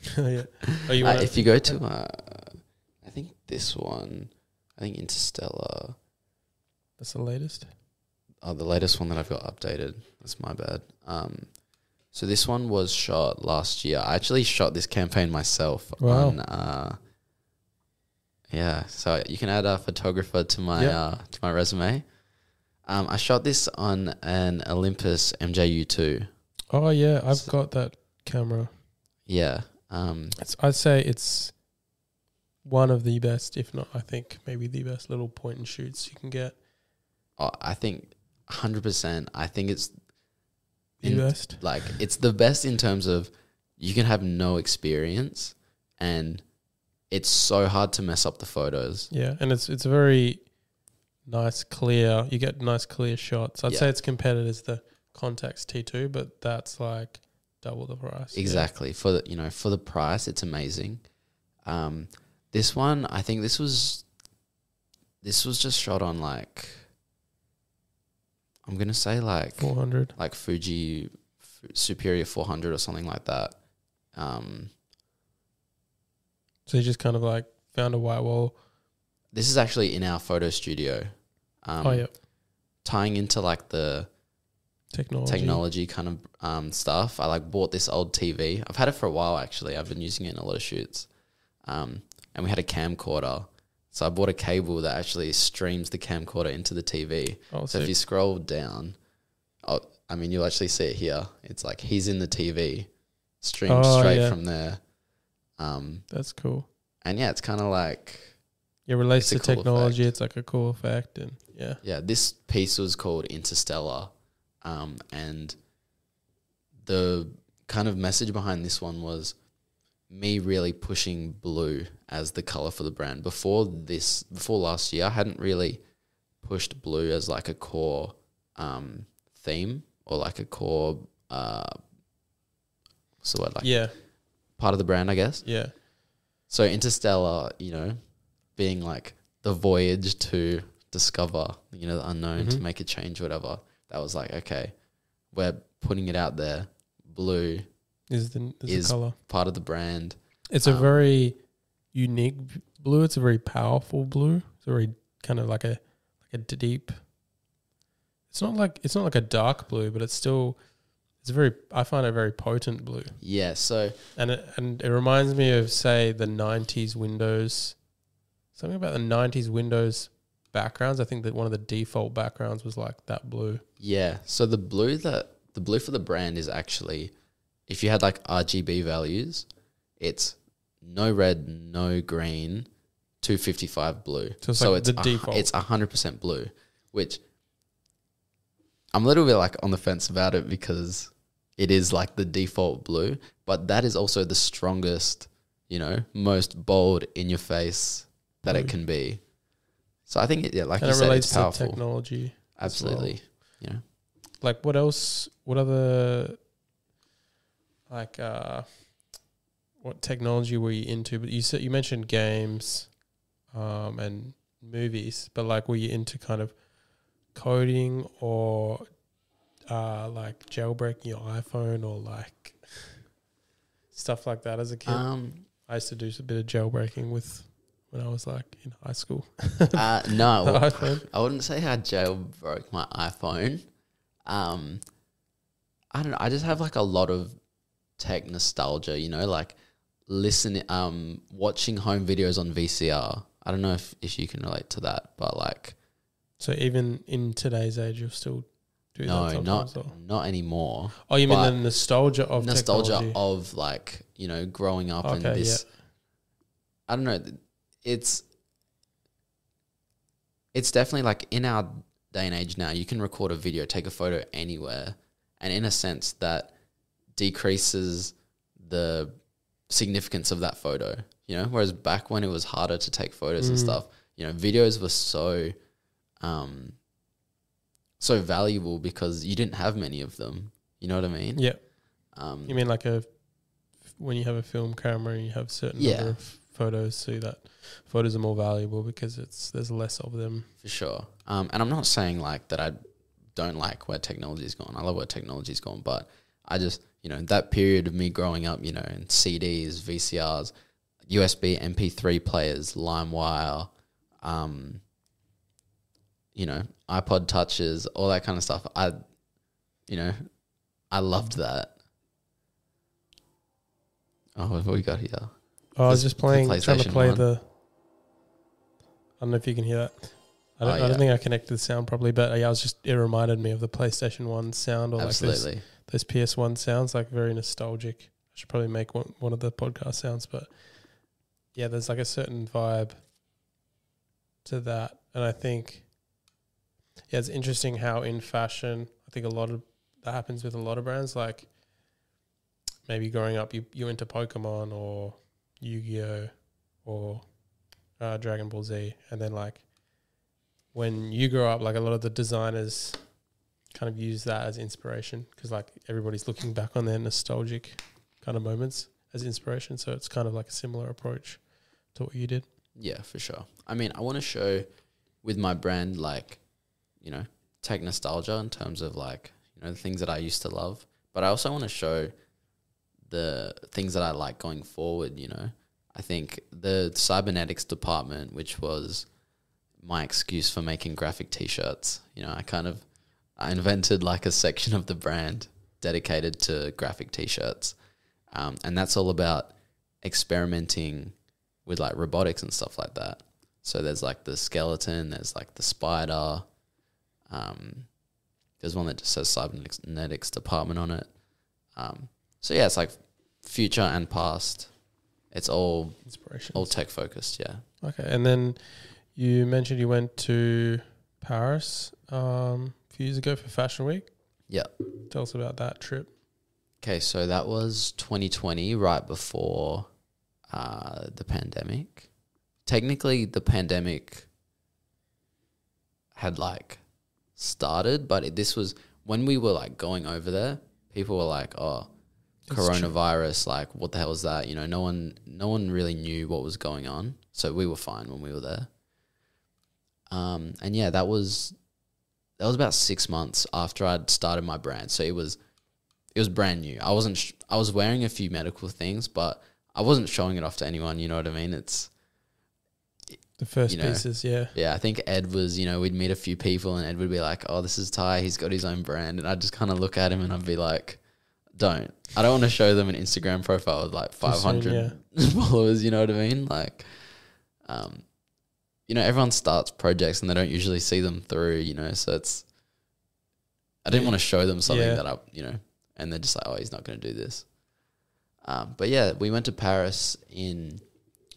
yeah. Oh, you Uh, if you go to, uh, I think this one, I think Interstellar. that's the latest. Oh, the latest one that I've got updated. That's my bad. Um, so this one was shot last year. I actually shot this campaign myself. Wow. On, uh, yeah, so you can add a photographer to my Yeah. uh, to my resume. Um, I shot this on an Olympus MJU two. Oh yeah, I've So- got that camera. Yeah. Um, It's, I'd say it's one of the best, if not, I think maybe the best little point and shoots you can get. oh, I think hundred percent. I think it's The In- best. like it's the best in terms of you can have no experience and it's so hard to mess up the photos. Yeah, and it's it's a very nice, clear. You get nice, clear shots. I'd Yeah. say it's compared as the Contax T2, but that's like double the price. Yeah. Exactly. For the you know, for the price it's amazing. Um this one I think this was this was just shot on like I'm going to say like Four hundred. like Fuji F- Superia 400 or something like that. Um So you just kind of like found a white wall. This is actually in our photo studio. Um oh yeah, tying into like the technology. technology kind of um, stuff. I like bought this old TV. I've had it for a while actually. I've been using it in a lot of shoots. Um, and we had a camcorder. So I bought a cable that actually streams the camcorder into the TV. Oh, So if you scroll down, oh, I mean, you'll actually see it here. It's like he's in the TV, streamed Oh, straight yeah. from there. Um, that's cool. and yeah, it's kind of like Yeah, relates to cool technology. effect. It's like a cool effect, and yeah, yeah, this piece was called Interstellar, um, and the kind of message behind this one was me really pushing blue as the color for the brand. Before this, before last year, I hadn't really pushed blue as like a core um, theme or like a core, uh, what's the word like yeah, part of the brand, I guess. yeah. So Interstellar, you know, being like the voyage to discover, you know, the unknown, to Mhm. make a change, whatever. That was like, okay, we're putting it out there. Blue, Is the is, Is- the color? part of the brand. It's a um, very unique blue. It's a very powerful blue. It's a very kind of like a like a deep. It's not like it's not like a dark blue, but it's still it's a very. I find it very potent blue, Yeah. So and it and it reminds me of say the '90s Windows. Something about the '90s Windows backgrounds. I think that one of the default backgrounds was like that blue. yeah. So the blue that the blue for the brand is actually, if you had like RGB values, it's no red, no green, two fifty five blue. So it's like the a- default. It's hundred percent blue, which I'm a little bit like on the fence about it because it is like the default blue, but that is also the strongest, you know, most bold in your face that it can be. So I think it, yeah, like and you it said, relates it's to powerful. technology. Absolutely, you know. like what else what other like uh what technology were you into but you said you mentioned games um and movies but like were you into kind of coding or uh like jailbreaking your iphone or like stuff like that as a kid Um, i used to do a bit of jailbreaking with when i was like in high school uh, no, iphone I wouldn't say I jailbroke my iPhone. Um, I don't know. I just have like a lot of tech nostalgia, you know, like listening, um, watching home videos on VCR. I don't know if, if you can relate to that, but like, so even in today's age you're still do no, that not or- not anymore. Oh, you mean the nostalgia of nostalgia technology? of like you know growing up and Okay, this i don't know it's it's definitely like in our day and age now you can record a video take a photo anywhere and in a sense that decreases the significance of that photo you know whereas back when it was harder to take photos and Mm. stuff you know videos were so um so valuable because you didn't have many of them you know what i mean Yeah. um You mean like a when you have a film camera, you have certain Yeah. number of photos, so that photos are more valuable because it's there's less of them. For sure. Um, and I'm not saying like that I don't like where technology's gone. I love where technology's gone, but I just, you know, that period of me growing up, you know, in CDs, VCRs, USB, MP3 players, LimeWire, um, you know, iPod touches, all that kind of stuff. I, you know, I loved that. Oh, what have we got here? Oh, I was just playing, trying to play 1. the. I don't know if you can hear that. I don't, Oh, I don't think I connected the sound properly, but uh, yeah, I was just. It reminded me of the PlayStation One sound or like Absolutely. those, those PS One sounds, like very nostalgic. I should probably make one one of the podcast sounds, but yeah, there's like a certain vibe to that, and I think yeah, it's interesting how in fashion, I think a lot of that happens with a lot of brands. Like maybe growing up, you you into Pokemon or Yu Gi Oh or uh, Dragon Ball Z, and then like when you grow up, like a lot of the designers kind of use that as inspiration because like everybody's looking back on their nostalgic kind of moments as inspiration. So it's kind of like a similar approach to what you did. Yeah, for sure. I mean, I want to show with my brand, like, you know, take nostalgia in terms of like, you know, the things that I used to love. But I also want to show the things that I like going forward, you know. I think the cybernetics department, which was my excuse for making graphic t-shirts, you know, I kind of I invented like a section of the brand dedicated to graphic t-shirts. Um, and that's all about experimenting with like robotics and stuff like that. So there's like the skeleton, there's like the spider. Um, there's one that just says cybernetics department on it. Um, so yeah, it's like future and past. It's all Inspiration. all tech focused. Yeah. Okay, and then you mentioned you went to Paris um, a few years ago for Fashion Week. Yeah. Tell us about that trip. Okay, so that was 2020, right before uh, the pandemic. Technically, the pandemic had like started, but it, this was when we were like going over there. People were like, "Oh, It's true. coronavirus! Like, what the hell is that?" You know, no one, no one really knew what was going on, so we were fine when we were there. Um, and yeah, that was that was about six months after I'd started my brand, so it was it was brand new. I wasn't. Sh- I was wearing a few Medicle things, but I wasn't showing it off to anyone. You know what I mean? It's The first You know, pieces, yeah. yeah. I think Ed was. You know, we'd meet a few people, and Ed would be like, "Oh, this is Ty. He's got his own brand," and I'd just kind of look at him, and I'd be like, "Don't. I don't want to show them an Instagram profile with like Too five soon, followers." You know what I mean? Like, um, you know, everyone starts projects, and they don't usually see them through. You know, so it's. I didn't Yeah. want to show them something Yeah. that I, you know, and they're just like, oh, he's not going to do this. Um, but yeah, we went to Paris in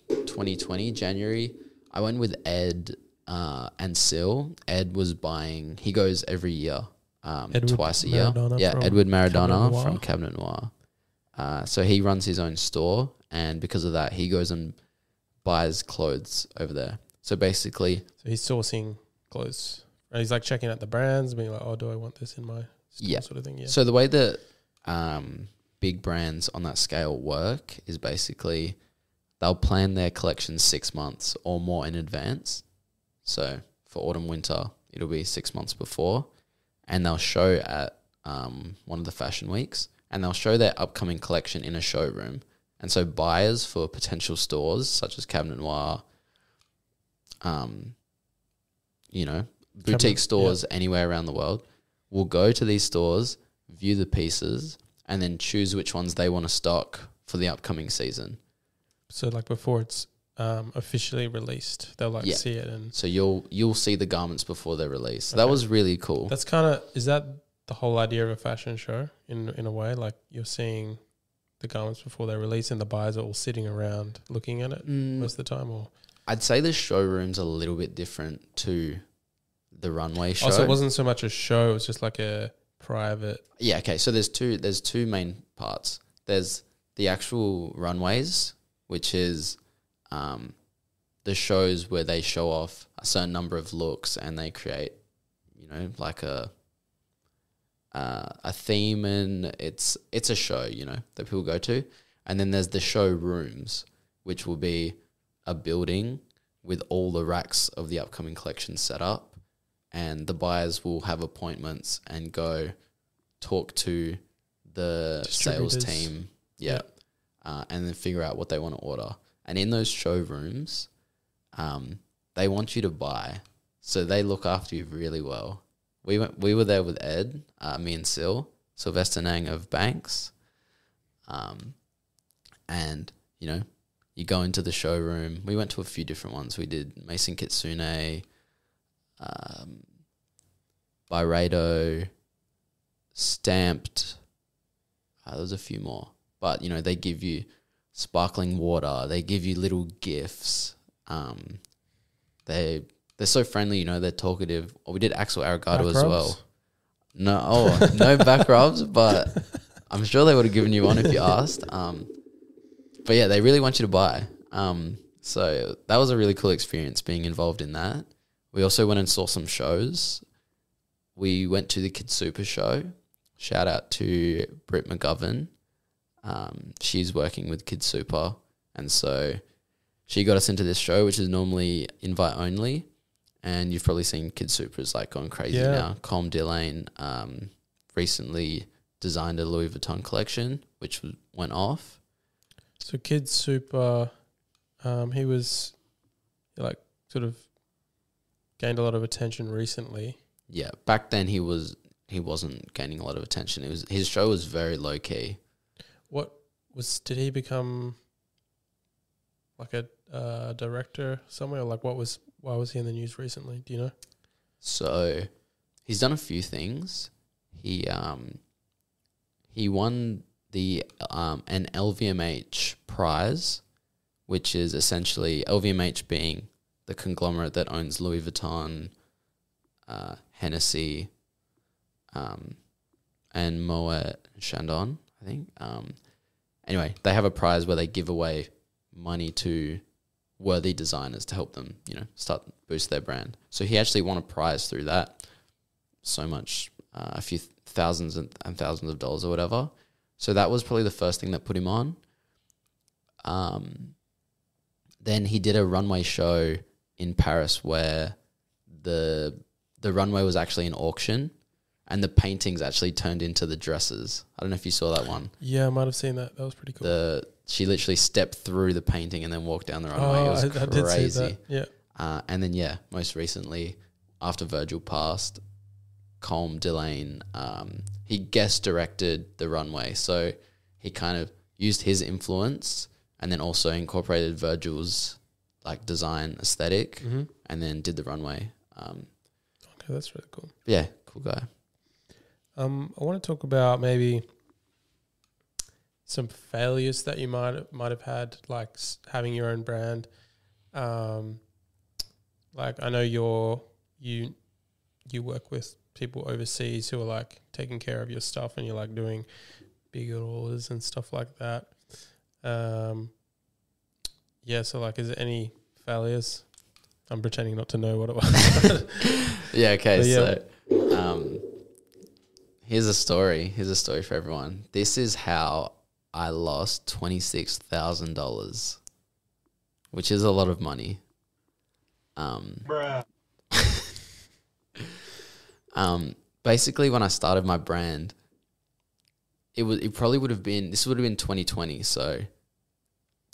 2020, January. I went with Ed uh, and Sil. Ed was buying, he goes every year, um, twice a year. Maradona Yeah, Edward Maradona Noir. from Cabinet Noir. Uh, so he runs his own store, and because of that, he goes and buys clothes over there. So basically, So he's sourcing clothes. And he's like checking out the brands, being like, "Oh, do I want this in my store?" Yeah. Sort of thing. Yeah. So the way that um, big brands on that scale work is basically they'll plan their collections six months or more in advance. So for autumn winter, it'll be six months before, and they'll show at um, one of the fashion weeks, and they'll show their upcoming collection in a showroom. And so buyers for potential stores such as Cabinet Noir, um, you know, boutique Cabinet- stores anywhere around the world will go to these stores, view the pieces, and then choose which ones they want to stock for the upcoming season. So like before it's um, officially released, they'll like Yeah. see it, and So you'll you'll see the garments before they're released. That Okay. was really cool. that's kind of is that the whole idea of a fashion show in in a way. Like you're seeing the garments before they release, and the buyers are all sitting around looking at it Mm, most of the time. Or I'd say the showroom's a little bit different to the runway show. also, it wasn't so much a show; it was just like a private. Yeah, okay. So there's two there's two main parts. There's the actual runways, which is um, the shows where they show off a certain number of looks and they create, you know, like a uh, a theme and it's it's a show, you know, that people go to. And then there's the showrooms, which will be a building with all the racks of the upcoming collection set up, and the buyers will have appointments and go talk to the sales team, yeah, Yeah. Uh, and then figure out what they want to order. And in those showrooms, um, they want you to buy, so they look after you really well. We went, we were there with Ed, uh, me and Sil, Sylvester Nang of Banks, um, and you know, you go into the showroom. We went to a few different ones. We did Maison Kitsune, um, Byredo, Stamped. Uh, there was a few more, but you know they give you sparkling water. They give you little gifts. Um, they they're so friendly. You know they're talkative. Oh, we did Axel Arigato as well. No, oh no back rubs, but I'm sure they would have given you one if you asked. Um, but yeah, they really want you to buy. Um, so that was a really cool experience being involved in that. We also went and saw some shows. We went to the Kid Super show. Shout out to Britt McGovern. Um, she's working with Kid Super, and so she got us into this show, which is normally invite only. And you've probably seen Kid is like going crazy Yeah. now. Colm Dillane um, recently designed a Louis Vuitton collection, which was, went off. So Kid Super, um, he was like sort of gained a lot of attention recently. Yeah, back then he was he wasn't gaining a lot of attention. It was his show was very low key. What was did he become like a uh, director somewhere? Like what was why was he in the news recently? Do you know? So he's done a few things. He um he won the um an LVMH prize, which is essentially LVMH being the conglomerate that owns Louis Vuitton, uh, Hennessy, um, and Moet Chandon, I think. Um, anyway, they have a prize where they give away money to worthy designers to help them, you know, start boost their brand. So he actually won a prize through that. So much, uh, a few thousands and, and thousands of dollars or whatever. So that was probably the first thing that put him on. Um, then he did a runway show in Paris where the the runway was actually an auction, and the paintings actually turned into the dresses. I don't know if you saw that one. Yeah, I might have seen that. That was pretty cool. The she literally stepped through the painting and then walked down the runway. it oh, was I, I did see crazy. that. Yeah. Uh, and then yeah, most recently, after Virgil passed, Colm Dillane, um, he guest directed the runway. So he kind of used his influence and then also incorporated Virgil's like design aesthetic hmm and then did the runway. Um, Okay, that's really cool. yeah, cool guy. Um, I want to talk about maybe some failures that you might might have had, like having your own brand. Um, like I know you're you you work with people overseas who are like taking care of your stuff, and you're like doing bigger orders and stuff like that. Um, yeah. So like, is there any failures? I'm pretending not to know what it was. Yeah, okay. Yeah. So, um, here's a story. Here's a story for everyone. This is how I lost twenty six thousand dollars, which is a lot of money. Um, um, basically, when I started my brand, it was it probably would have been this would have been twenty twenty. So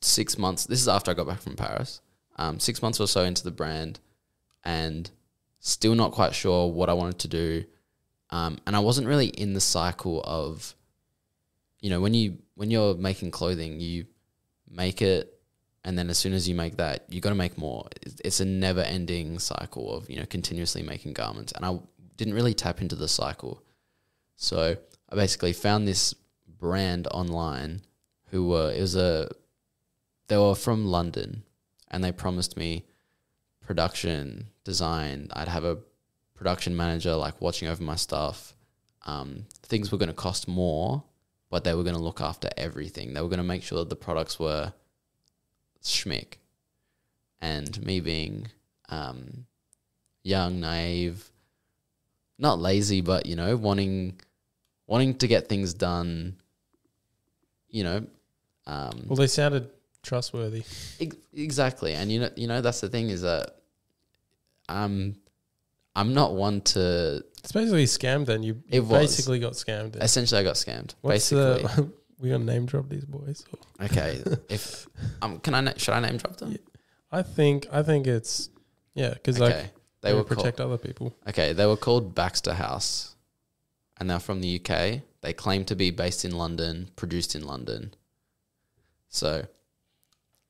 six months. This is after I got back from Paris. Um, six months or so into the brand, and still not quite sure what I wanted to do. Um, and I wasn't really in the cycle of, you know, when you when you're making clothing, you make it, and then as soon as you make that, you got to make more. It's- a never ending cycle of you know continuously making garments, and I didn't really tap into the cycle. So I basically found this brand online who were it was a they were from London and they promised me production design. I'd have a production manager like watching over my stuff. Um, things were going to cost more, but they were going to look after everything. They were going to make sure that the products were schmick. And me being um, young, naive, not lazy, but you know, wanting wanting to get things done. You know, um, Well, they sounded trustworthy. Ex- exactly, and you know, you know that's the thing is that I'm I'm not one to. It's basically scammed. Then you, It you was. basically got scammed. Then. Essentially, I got scammed. What's basically, the? we gonna name drop these boys? Or- okay. If um, can I should I name drop them? Yeah, I think I think it's yeah because okay, like they they were will protect other people. Okay, they were called Baxter House, and they're from the UK. They claim to be based in London, produced in London. So,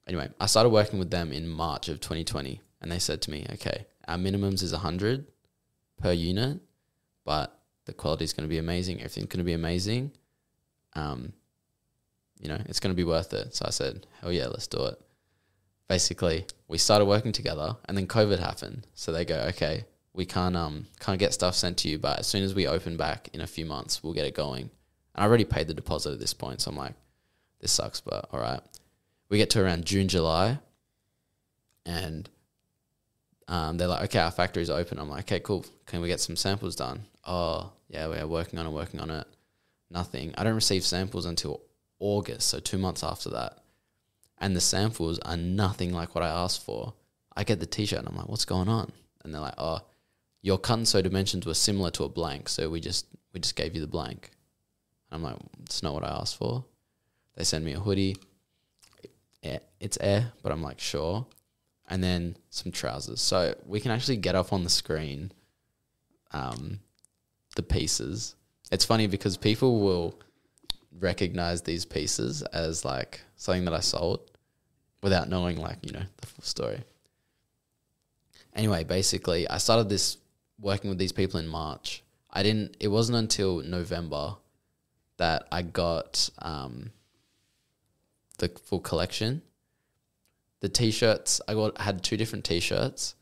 anyway, I started working with them in March of 2020, and they said to me, "Okay, our minimums is 100 per unit, but the quality is going to be amazing. Everything's going to be amazing. Um, you know, it's going to be worth it." So I said, "Hell yeah, let's do it." Basically, we started working together, and then COVID happened. So they go, "Okay, we can't um can't get stuff sent to you, but as soon as we open back in a few months, we'll get it going." And I already paid the deposit at this point, so I'm like, "This sucks, but all right." We get to around June, July, and um, they're like, okay, our factory's open. I'm like, okay, cool. Can we get some samples done? Oh, yeah, we're working on it, working on it. Nothing. I don't receive samples until August, so two months after that. And the samples are nothing like what I asked for. I get the t shirt and I'm like, what's going on? And they're like, oh, your cut and sew dimensions were similar to a blank, so we just we just gave you the blank. And I'm like, it's not what I asked for. They send me a hoodie. It's air, but I'm like, sure and then some trousers. So we can actually get up on the screen um, the pieces. It's funny because people will recognize these pieces as like something that I sold without knowing like, you know, the full story. Anyway, basically, I started this working with these people in March. I didn't, it wasn't until November that I got um, the full collection the t-shirts I got had two different t-shirts.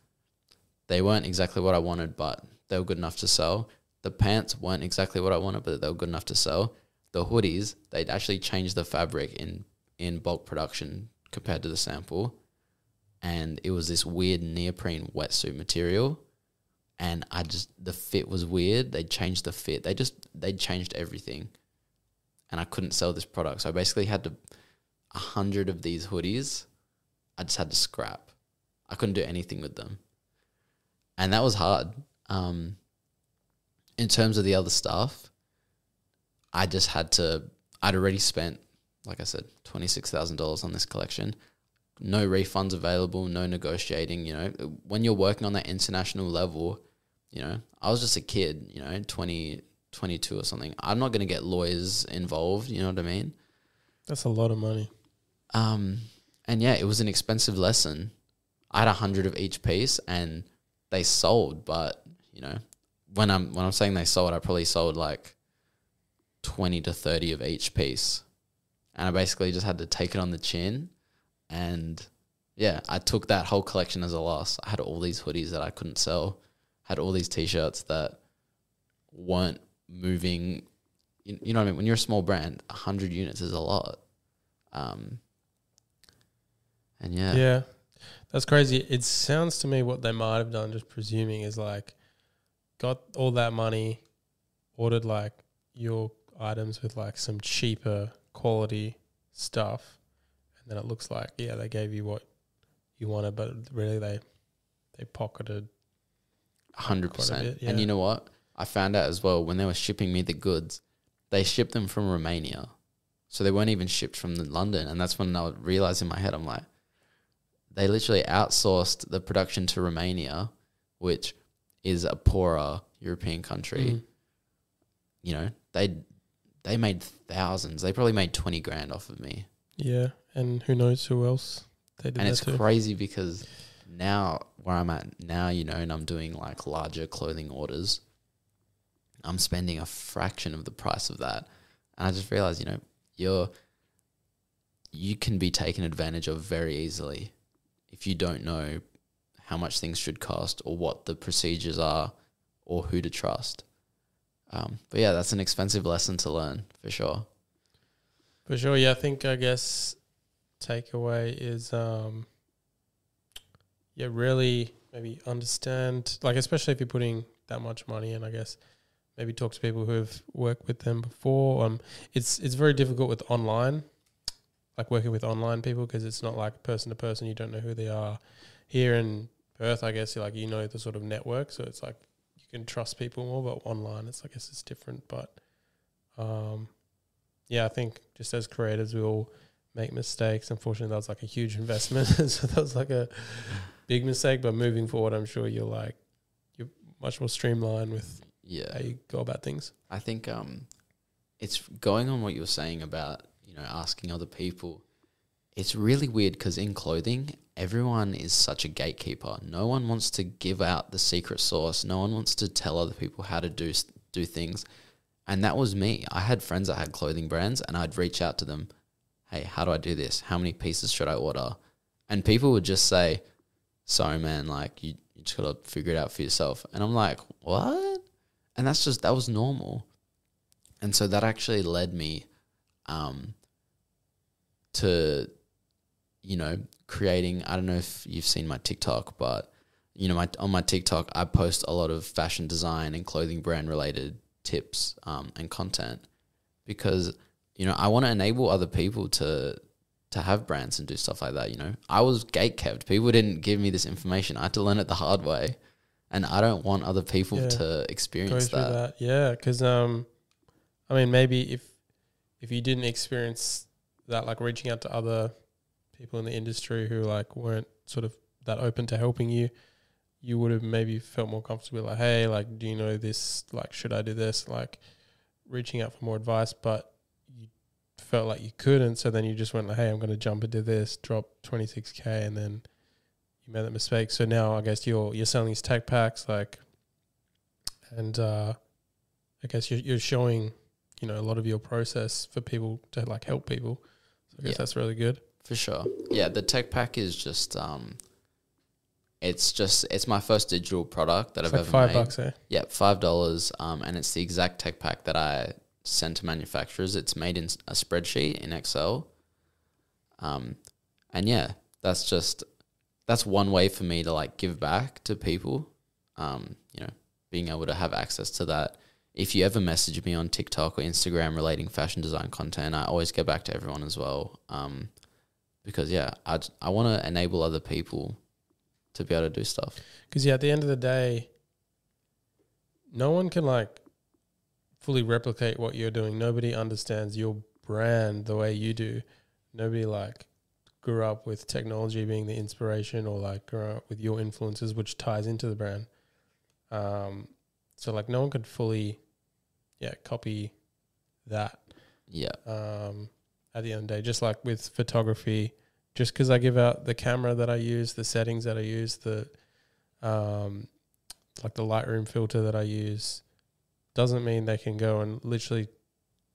They weren't exactly what I wanted, but they were good enough to sell. The pants weren't exactly what I wanted, but they were good enough to sell. The hoodies, they'd actually changed the fabric in in bulk production compared to the sample, and it was this weird neoprene wetsuit material. And I just the fit was weird. They changed the fit. They just they changed everything, and I couldn't sell this product. So I basically had to a hundred of these hoodies I just had to scrap. I couldn't do anything with them. And that was hard. Um, in terms of the other stuff, I just had to, I'd already spent, like I said, $26,000 on this collection. No refunds available, no negotiating. You know, when you're working on that international level, you know, I was just a kid, you know, 20, 22 or something. I'm not going to get lawyers involved. You know what I mean? That's a lot of money. Um, and yeah, it was an expensive lesson. I had a hundred of each piece, and they sold. But you know, when I'm when I'm saying they sold, I probably sold like twenty to thirty of each piece, and I basically just had to take it on the chin. And yeah, I took that whole collection as a loss. I had all these hoodies that I couldn't sell, had all these t-shirts that weren't moving. You, know what I mean? When you're a small brand, hundred units is a lot. Um, and yeah. Yeah. That's crazy. It sounds to me what they might have done, just presuming, is like got all that money, ordered like your items with like some cheaper quality stuff, and then it looks like yeah they gave you what you wanted, but really they they pocketed. hundred Quite a percent. bit, And you know what? I found out as well when they were shipping me the goods, they shipped them from Romania, so they weren't even shipped from London. And that's when I realized in my head, I'm like, they literally outsourced the production to Romania, which is a poorer European country. Mm. You know, they they made thousands. They probably made twenty grand off of me. Yeah, and who knows who else they did and it's to? crazy because now where I'm at now, you know, and I'm doing like larger clothing orders. I'm spending a fraction of the price of that. And I just realized, you know, you're you can be taken advantage of very easily if you don't know how much things should cost or what the procedures are or who to trust. Um, but yeah, that's an expensive lesson to learn for sure. For sure, yeah. I think I guess takeaway is um yeah, really maybe understand like especially if you're putting that much money in, I guess maybe talk to people who have worked with them before. Um it's it's very difficult with online like working with online people because it's not like person to person, you don't know who they are. Here in Perth, I guess like you know the sort of network, so it's like you can trust people more, but online it's I guess it's different, but um yeah, I think just as creators, we all make mistakes. Unfortunately, that was like a huge investment, so that was like a big mistake. But moving forward, I'm sure you're like you're much more streamlined with Yeah. how you go about things. I think um, it's going on what you were saying about you know asking other people. It's really weird because in clothing, everyone is such a gatekeeper. No one wants to give out the secret sauce. No one wants to tell other people how to do do things. And that was me. I had friends that had clothing brands, and I'd reach out to them. Hey, how do I do this? How many pieces should I order? And people would just say, "Sorry, man. Like you, you just gotta figure it out for yourself." And I'm like, "What?" And that's just that was normal. And so that actually led me um, to, you know, creating. I don't know if you've seen my TikTok, but you know, my on my TikTok, I post a lot of fashion design and clothing brand related tips um, and content because you know I want to enable other people to to have brands and do stuff like that. You know, I was gate kept. People didn't give me this information. I had to learn it the hard way, and I don't want other people Yeah. to experience that. that, yeah. Because um, I mean, maybe if if you didn't experience that, like reaching out to other people in the industry who like weren't sort of that open to helping you, you would have maybe felt more comfortable. Like, hey, like, do you know this? Like, should I do this? Like, reaching out for more advice, but you felt like you couldn't. So then you just went, like, hey, I'm going to jump into this, drop 26k, and then you made that mistake. So now I guess you're you're selling these tech packs, like, and uh, I guess you're you're showing, you know, a lot of your process for people to like help people. I guess Yeah. that's really good. For sure. Yeah, the tech pack is just um it's just it's my first digital product that It's I've like ever five made. bucks, eh? Yeah, five dollars. Um, and it's the exact tech pack that I send to manufacturers. It's made in a spreadsheet in Excel. Um, and yeah, that's just that's one way for me to like give back to people. Um, you know, being able to have access to that. If you ever message me on TikTok or Instagram relating fashion design content, I always get back to everyone as well. Um, because yeah, I I want to enable other people to be able to do stuff. Because yeah, at the end of the day, no one can like fully replicate what you're doing. Nobody understands your brand the way you do. Nobody like grew up with technology being the inspiration or like grew up with your influences, which ties into the brand. Um, so like no one could fully, yeah, copy that. Yeah, um, at the end of the day. Just like with photography, just because I give out the camera that I use, the settings that I use, the um, like the Lightroom filter that I use, doesn't mean they can go and literally.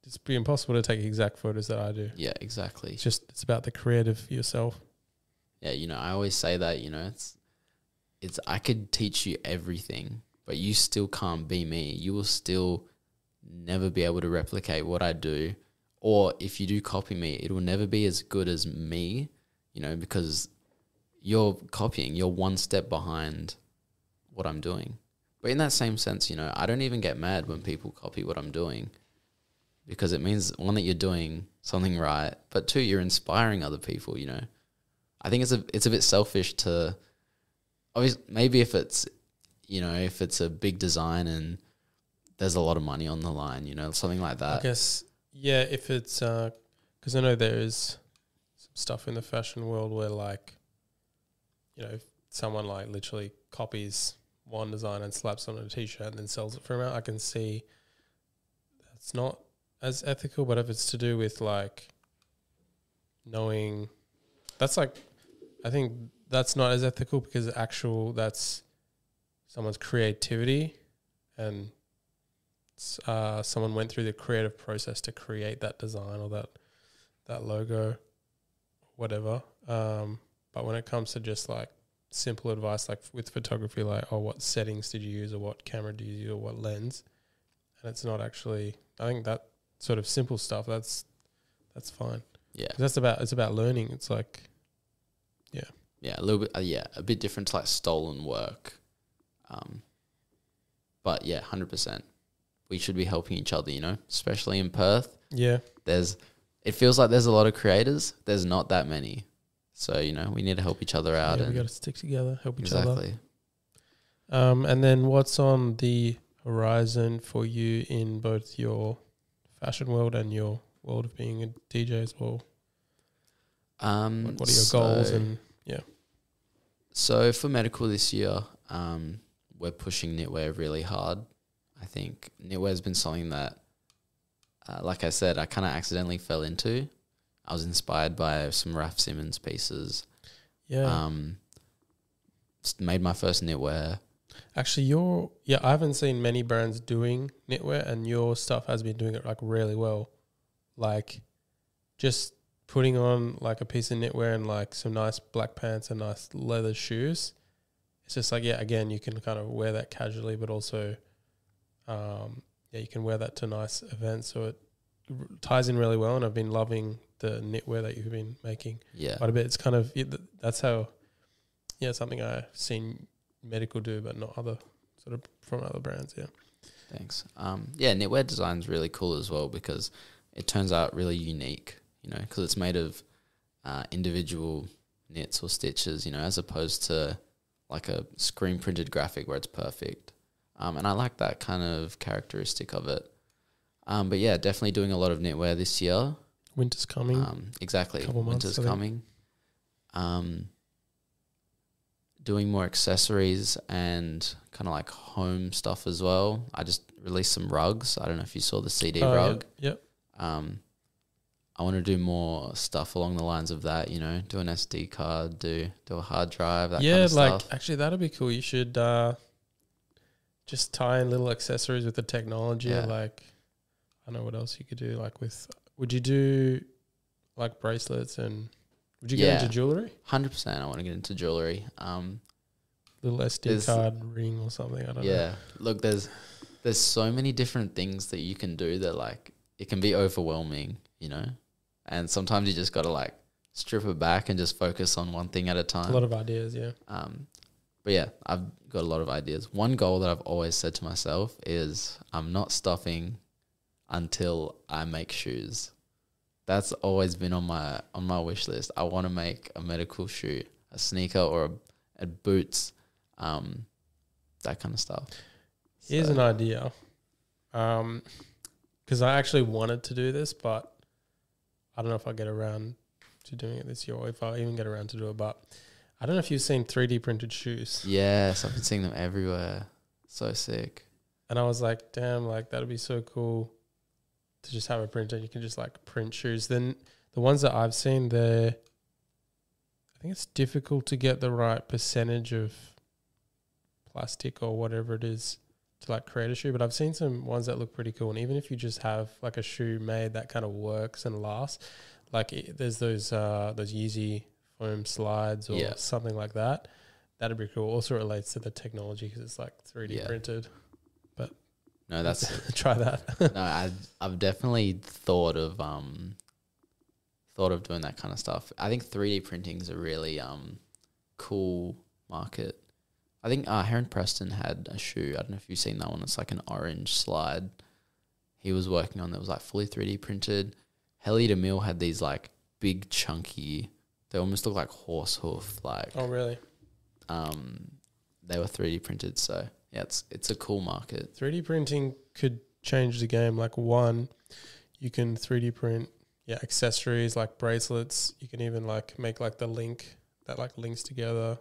It's be impossible to take exact photos that I do. yeah, exactly. It's just it's about the creative yourself. Yeah, you know, I always say that, you know, it's it's I could teach you everything, but you still can't be me. You will still never be able to replicate what I do. Or if you do copy me, it will never be as good as me, you know, because you're copying, you're one step behind what I'm doing. But in that same sense, you know, I don't even get mad when people copy what I'm doing because it means one that you're doing something right, but two, you're inspiring other people, you know. I think it's a it's a bit selfish to obviously maybe if it's you know if it's a big design and there's a lot of money on the line, you know, something like that. I guess yeah, if it's uh, because I know there is some stuff in the fashion world where like, you know, someone like literally copies one design and slaps on a t-shirt and then sells it for amount, I can see that's not as ethical. But if it's to do with like knowing, that's like, I think that's not as ethical because actual that's someone's creativity and uh, someone went through the creative process to create that design or that that logo, whatever. Um, but when it comes to just like simple advice, like with photography, like oh, what settings did you use, or what camera do you use, or what lens, and it's not actually. I think that sort of simple stuff. That's that's fine. Yeah, that's about it's about learning. It's like yeah, yeah, a little bit. Uh, yeah, a bit different to like stolen work. Um, but yeah, hundred percent. We should be helping each other, you know, especially in Perth. yeah, There's, it feels like there's a lot of creators. There's not that many, so you know we need to help each other out. yeah we got to stick together, help each other. exactly. Um, and then what's on the horizon for you in both your fashion world and your world of being a DJ as well? Um, what are your goals And yeah. So for Medicle this year, um, we're pushing knitwear really hard. I think knitwear has been something that, uh, like I said, I kind of accidentally fell into. I was inspired by some Raf Simons pieces. yeah? Um, made my first knitwear. Actually, your yeah, I haven't seen many brands doing knitwear, and your stuff has been doing it like really well. Like, just putting on like a piece of knitwear and like some nice black pants and nice leather shoes. It's just like yeah, again, you can kind of wear that casually, but also, um, yeah, you can wear that to nice events. So it r- ties in really well, and I've been loving the knitwear that you've been making Yeah, quite a bit. It's kind of it, that's how, yeah, something I've seen Medicle do, but not other sort of from other brands. Yeah, thanks. Um, yeah, knitwear design's really cool as well because it turns out really unique. You know, because it's made of uh, individual knits or stitches. You know, as opposed to like a screen printed graphic where it's perfect. Um, and I like that kind of characteristic of it. Um, but yeah, definitely doing a lot of knitwear this year. winter's coming. Um, exactly. Couple Winter's think. coming. Um, doing more accessories and kind of like home stuff as well. I just released some rugs. I don't know if you saw the CD Oh, yeah, rug. Yep. Um, I want to do more stuff along the lines of that. You know, do an SD card, do do a hard drive. That Yeah, kind of like stuff. actually that'd be cool. You should uh, just tie in little accessories with the technology. Yeah. Like I don't know what else you could do. Like with, would you do like bracelets and would you get into jewelry? Hundred percent. I want to get into jewelry. Um, Little SD card ring or something. I don't know. yeah. Look, there's there's so many different things that you can do that like it can be overwhelming, you know. And sometimes you just got to like strip it back and just focus on one thing at a time. A lot of ideas. Yeah. Um, but yeah, I've got a lot of ideas. One goal that I've always said to myself is I'm not stopping until I make shoes. That's always been on my on my wish list. I want to make a Medicle shoe, a sneaker, or a, a boots, um, that kind of stuff. Here's So, an idea. Um, because I actually wanted to do this, but I don't know if I get around to doing it this year, or if I even get around to do it. But I don't know if you've seen 3D printed shoes, yes, I've been seeing them everywhere. So sick. and I was like, damn, like that'd be so cool to just have a printer. You can just like print shoes. Then the ones that I've seen, they're I think it's difficult to get the right percentage of plastic or whatever it is to like create a shoe. But I've seen some ones that look pretty cool. And even if you just have like a shoe made that kind of works and lasts, like it, there's those uh those Yeezy foam slides or Yeah. something like that. That'd be cool. Also relates to the technology because it's like 3D Yeah. printed. But no, that's try that. no, I I've definitely thought of um thought of doing that kind of stuff. I think 3D printing is a really um cool market. I think uh, Heron Preston had a shoe. I don't know if you've seen that one. It's like an orange slide. He was working on that was like fully 3D printed. Helly DeMille had these like big chunky. They almost look like horse hoof. Like oh really? um, they were 3D printed. So yeah, it's it's a cool market. 3D printing could change the game. Like one, you can 3D print yeah accessories like bracelets. You can even like make like the link that like links together.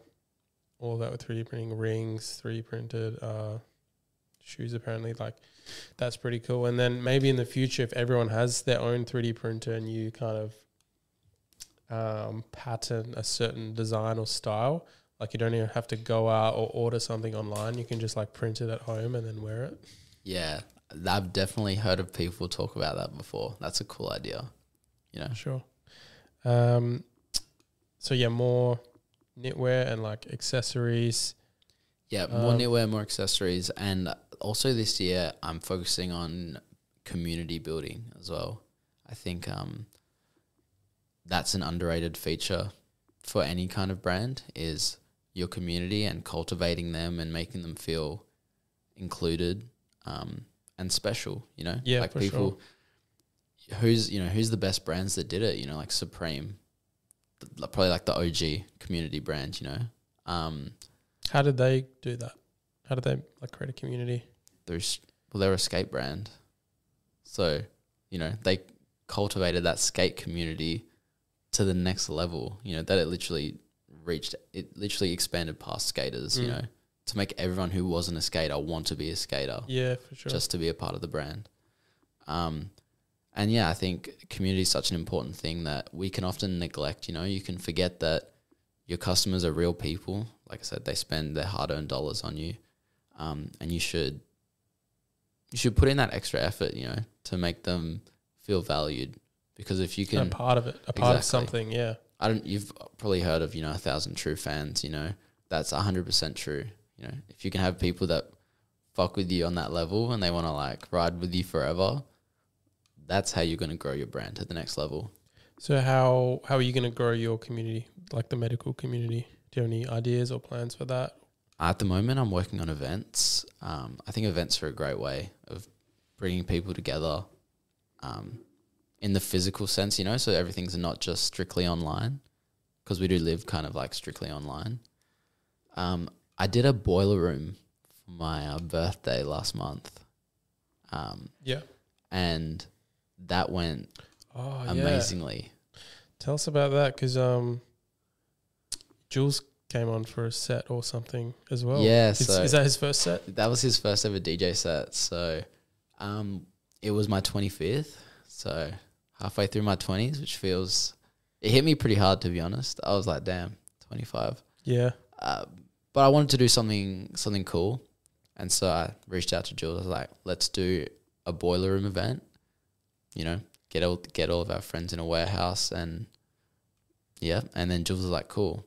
All that with 3D printing rings, 3D printed uh, shoes. Apparently, like that's pretty cool. And then maybe in the future, if everyone has their own 3D printer and you kind of um, pattern a certain design or style, like you don't even have to go out or order something online. You can just like print it at home and then wear it. Yeah, I've definitely heard of people talk about that before. That's a cool idea. You know, Sure. Um, so yeah, more knitwear and like accessories. yeah, more Um, knitwear, more accessories, and also this year I'm focusing on community building as well. I think um, that's an underrated feature for any kind of brand is your community and cultivating them and making them feel included um, and special. You know, Yeah, like people. Who's you know who's the best brands that did it? You know, like Supreme, th- probably like the OG community brand. You know, um, How did they do that? How did they like create a community? there's well they're a skate brand so you know they cultivated that skate community to the next level you know that it literally reached it literally expanded past skaters you Mm. know to make everyone who wasn't a skater want to be a skater. Yeah, for sure. just to be a part of the brand. Um and yeah i think community is such an important thing that we can often neglect you know you can forget that your customers are real people. Like i said they spend their hard-earned dollars on you. Um, and you should you should put in that extra effort you know to make them feel valued because if you can a part of it, a part of something. Yeah. I don't. You've probably heard of you know a thousand true fans. You know that's hundred percent true. You know if you can have people that fuck with you on that level and they want to like ride with you forever, that's how you're going to grow your brand to the next level. So how how are you going to grow your community, like the Medicle community? Do you have any ideas or plans for that? At the moment, I'm working on events. Um, I think events are a great way of bringing people together, um, in the physical sense. You know, so everything's not just strictly online, because we do live kind of like strictly online. Um, I did a boiler room for my uh, birthday last month, um, Yeah. and that went Oh, yeah. amazingly. Tell us about that because um, Jules came on for a set or something as well. Yeah, Is, so is that his first set? that was his first ever DJ set. So um, it was my 25th. So halfway through my 20s, which feels, it hit me pretty hard to be honest. I was like, damn, 25. Yeah. Uh, but I wanted to do something something cool. And so I reached out to Jules. I was like, let's do a boiler room event. You know, get all get all of our friends in a warehouse and yeah. And then Jules was like, cool.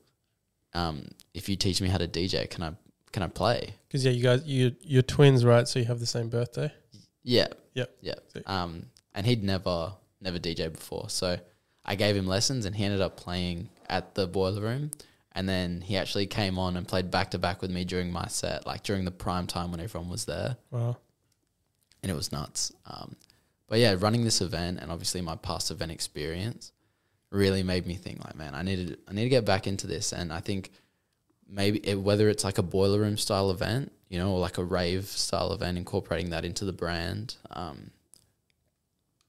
Um, if you teach me how to DJ, can I can I play? Because yeah, you guys, you you're twins, right? So you have the same birthday. Yeah. Yep. Yeah. Um, and he'd never never DJ before, so I gave him lessons, and he ended up playing at the boiler room. And then he actually came on and played back to back with me during my set, like during the prime time when everyone was there, Wow. and it was nuts. Um, but yeah, running this event and obviously my past event experience really made me think like, man, I needed I need to get back into this, and I think maybe it, whether it's like a boiler room style event, you know, or like a rave style event, incorporating that into the brand. Um,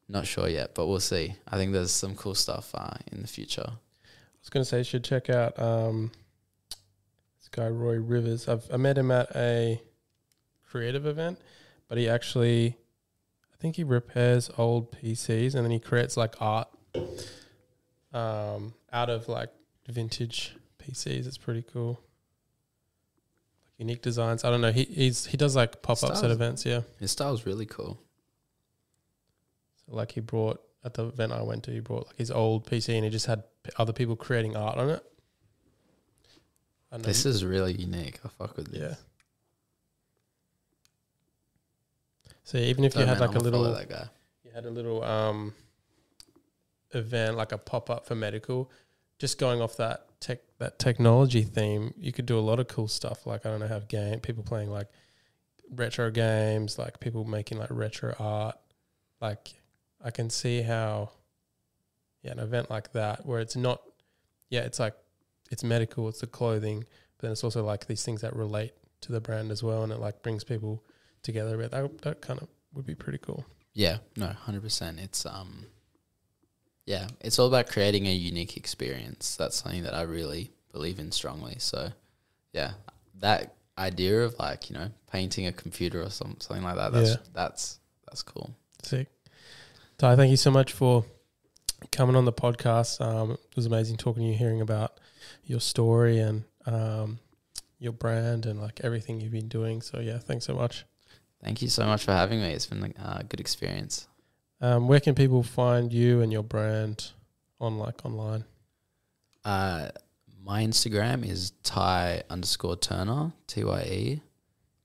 not sure yet, but we'll see. I think there's some cool stuff uh, in the future. I was gonna say you should check out um, this guy Roy Rivers. I've I met him at a creative event, but he actually, I think he repairs old PCs and then he creates like art, um, out of like vintage PCs. It's pretty cool. Like unique designs. I don't know. He he's he does like pop ups at events. Yeah. His style's really cool. Like he brought at the event I went to, he brought like his old PC and he just had p- other people creating art on it. Know This is really unique. I fuck with this. yeah. So even if you had like a little, that guy. you had a little um event like a pop up for Medicle, just going off that tech that technology theme, you could do a lot of cool stuff. Like I don't know, have game people playing like retro games, like people making like retro art. Like I can see how, yeah, an event like that where it's not, yeah, it's like it's Medicle, it's the clothing, but then it's also like these things that relate to the brand as well, and it like brings people together. But that that kind of would be pretty cool. Yeah, no, hundred percent. It's um, yeah, it's all about creating a unique experience. That's something that I really believe in strongly. So, yeah, that idea of like you know painting a computer or some, something like that. That's Yeah. that's that's cool. Sick. Ty, thank you so much for coming on the podcast. Um, it was amazing talking to you, hearing about your story and um, your brand and like everything you've been doing. So yeah, thanks so much. Thank you so much for having me. It's been a uh, good experience. Um, where can people find you and your brand on like online? Uh, my Instagram is Ty underscore Turner T Y E,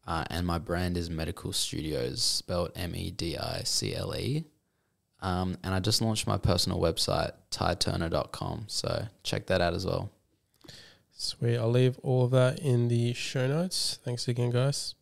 uh, and my brand is Medicle Studios, spelled M E D I C L E. Um, and I just launched my personal website, tyturner.com. So check that out as well. Sweet. I'll leave all of that in the show notes. Thanks again, guys.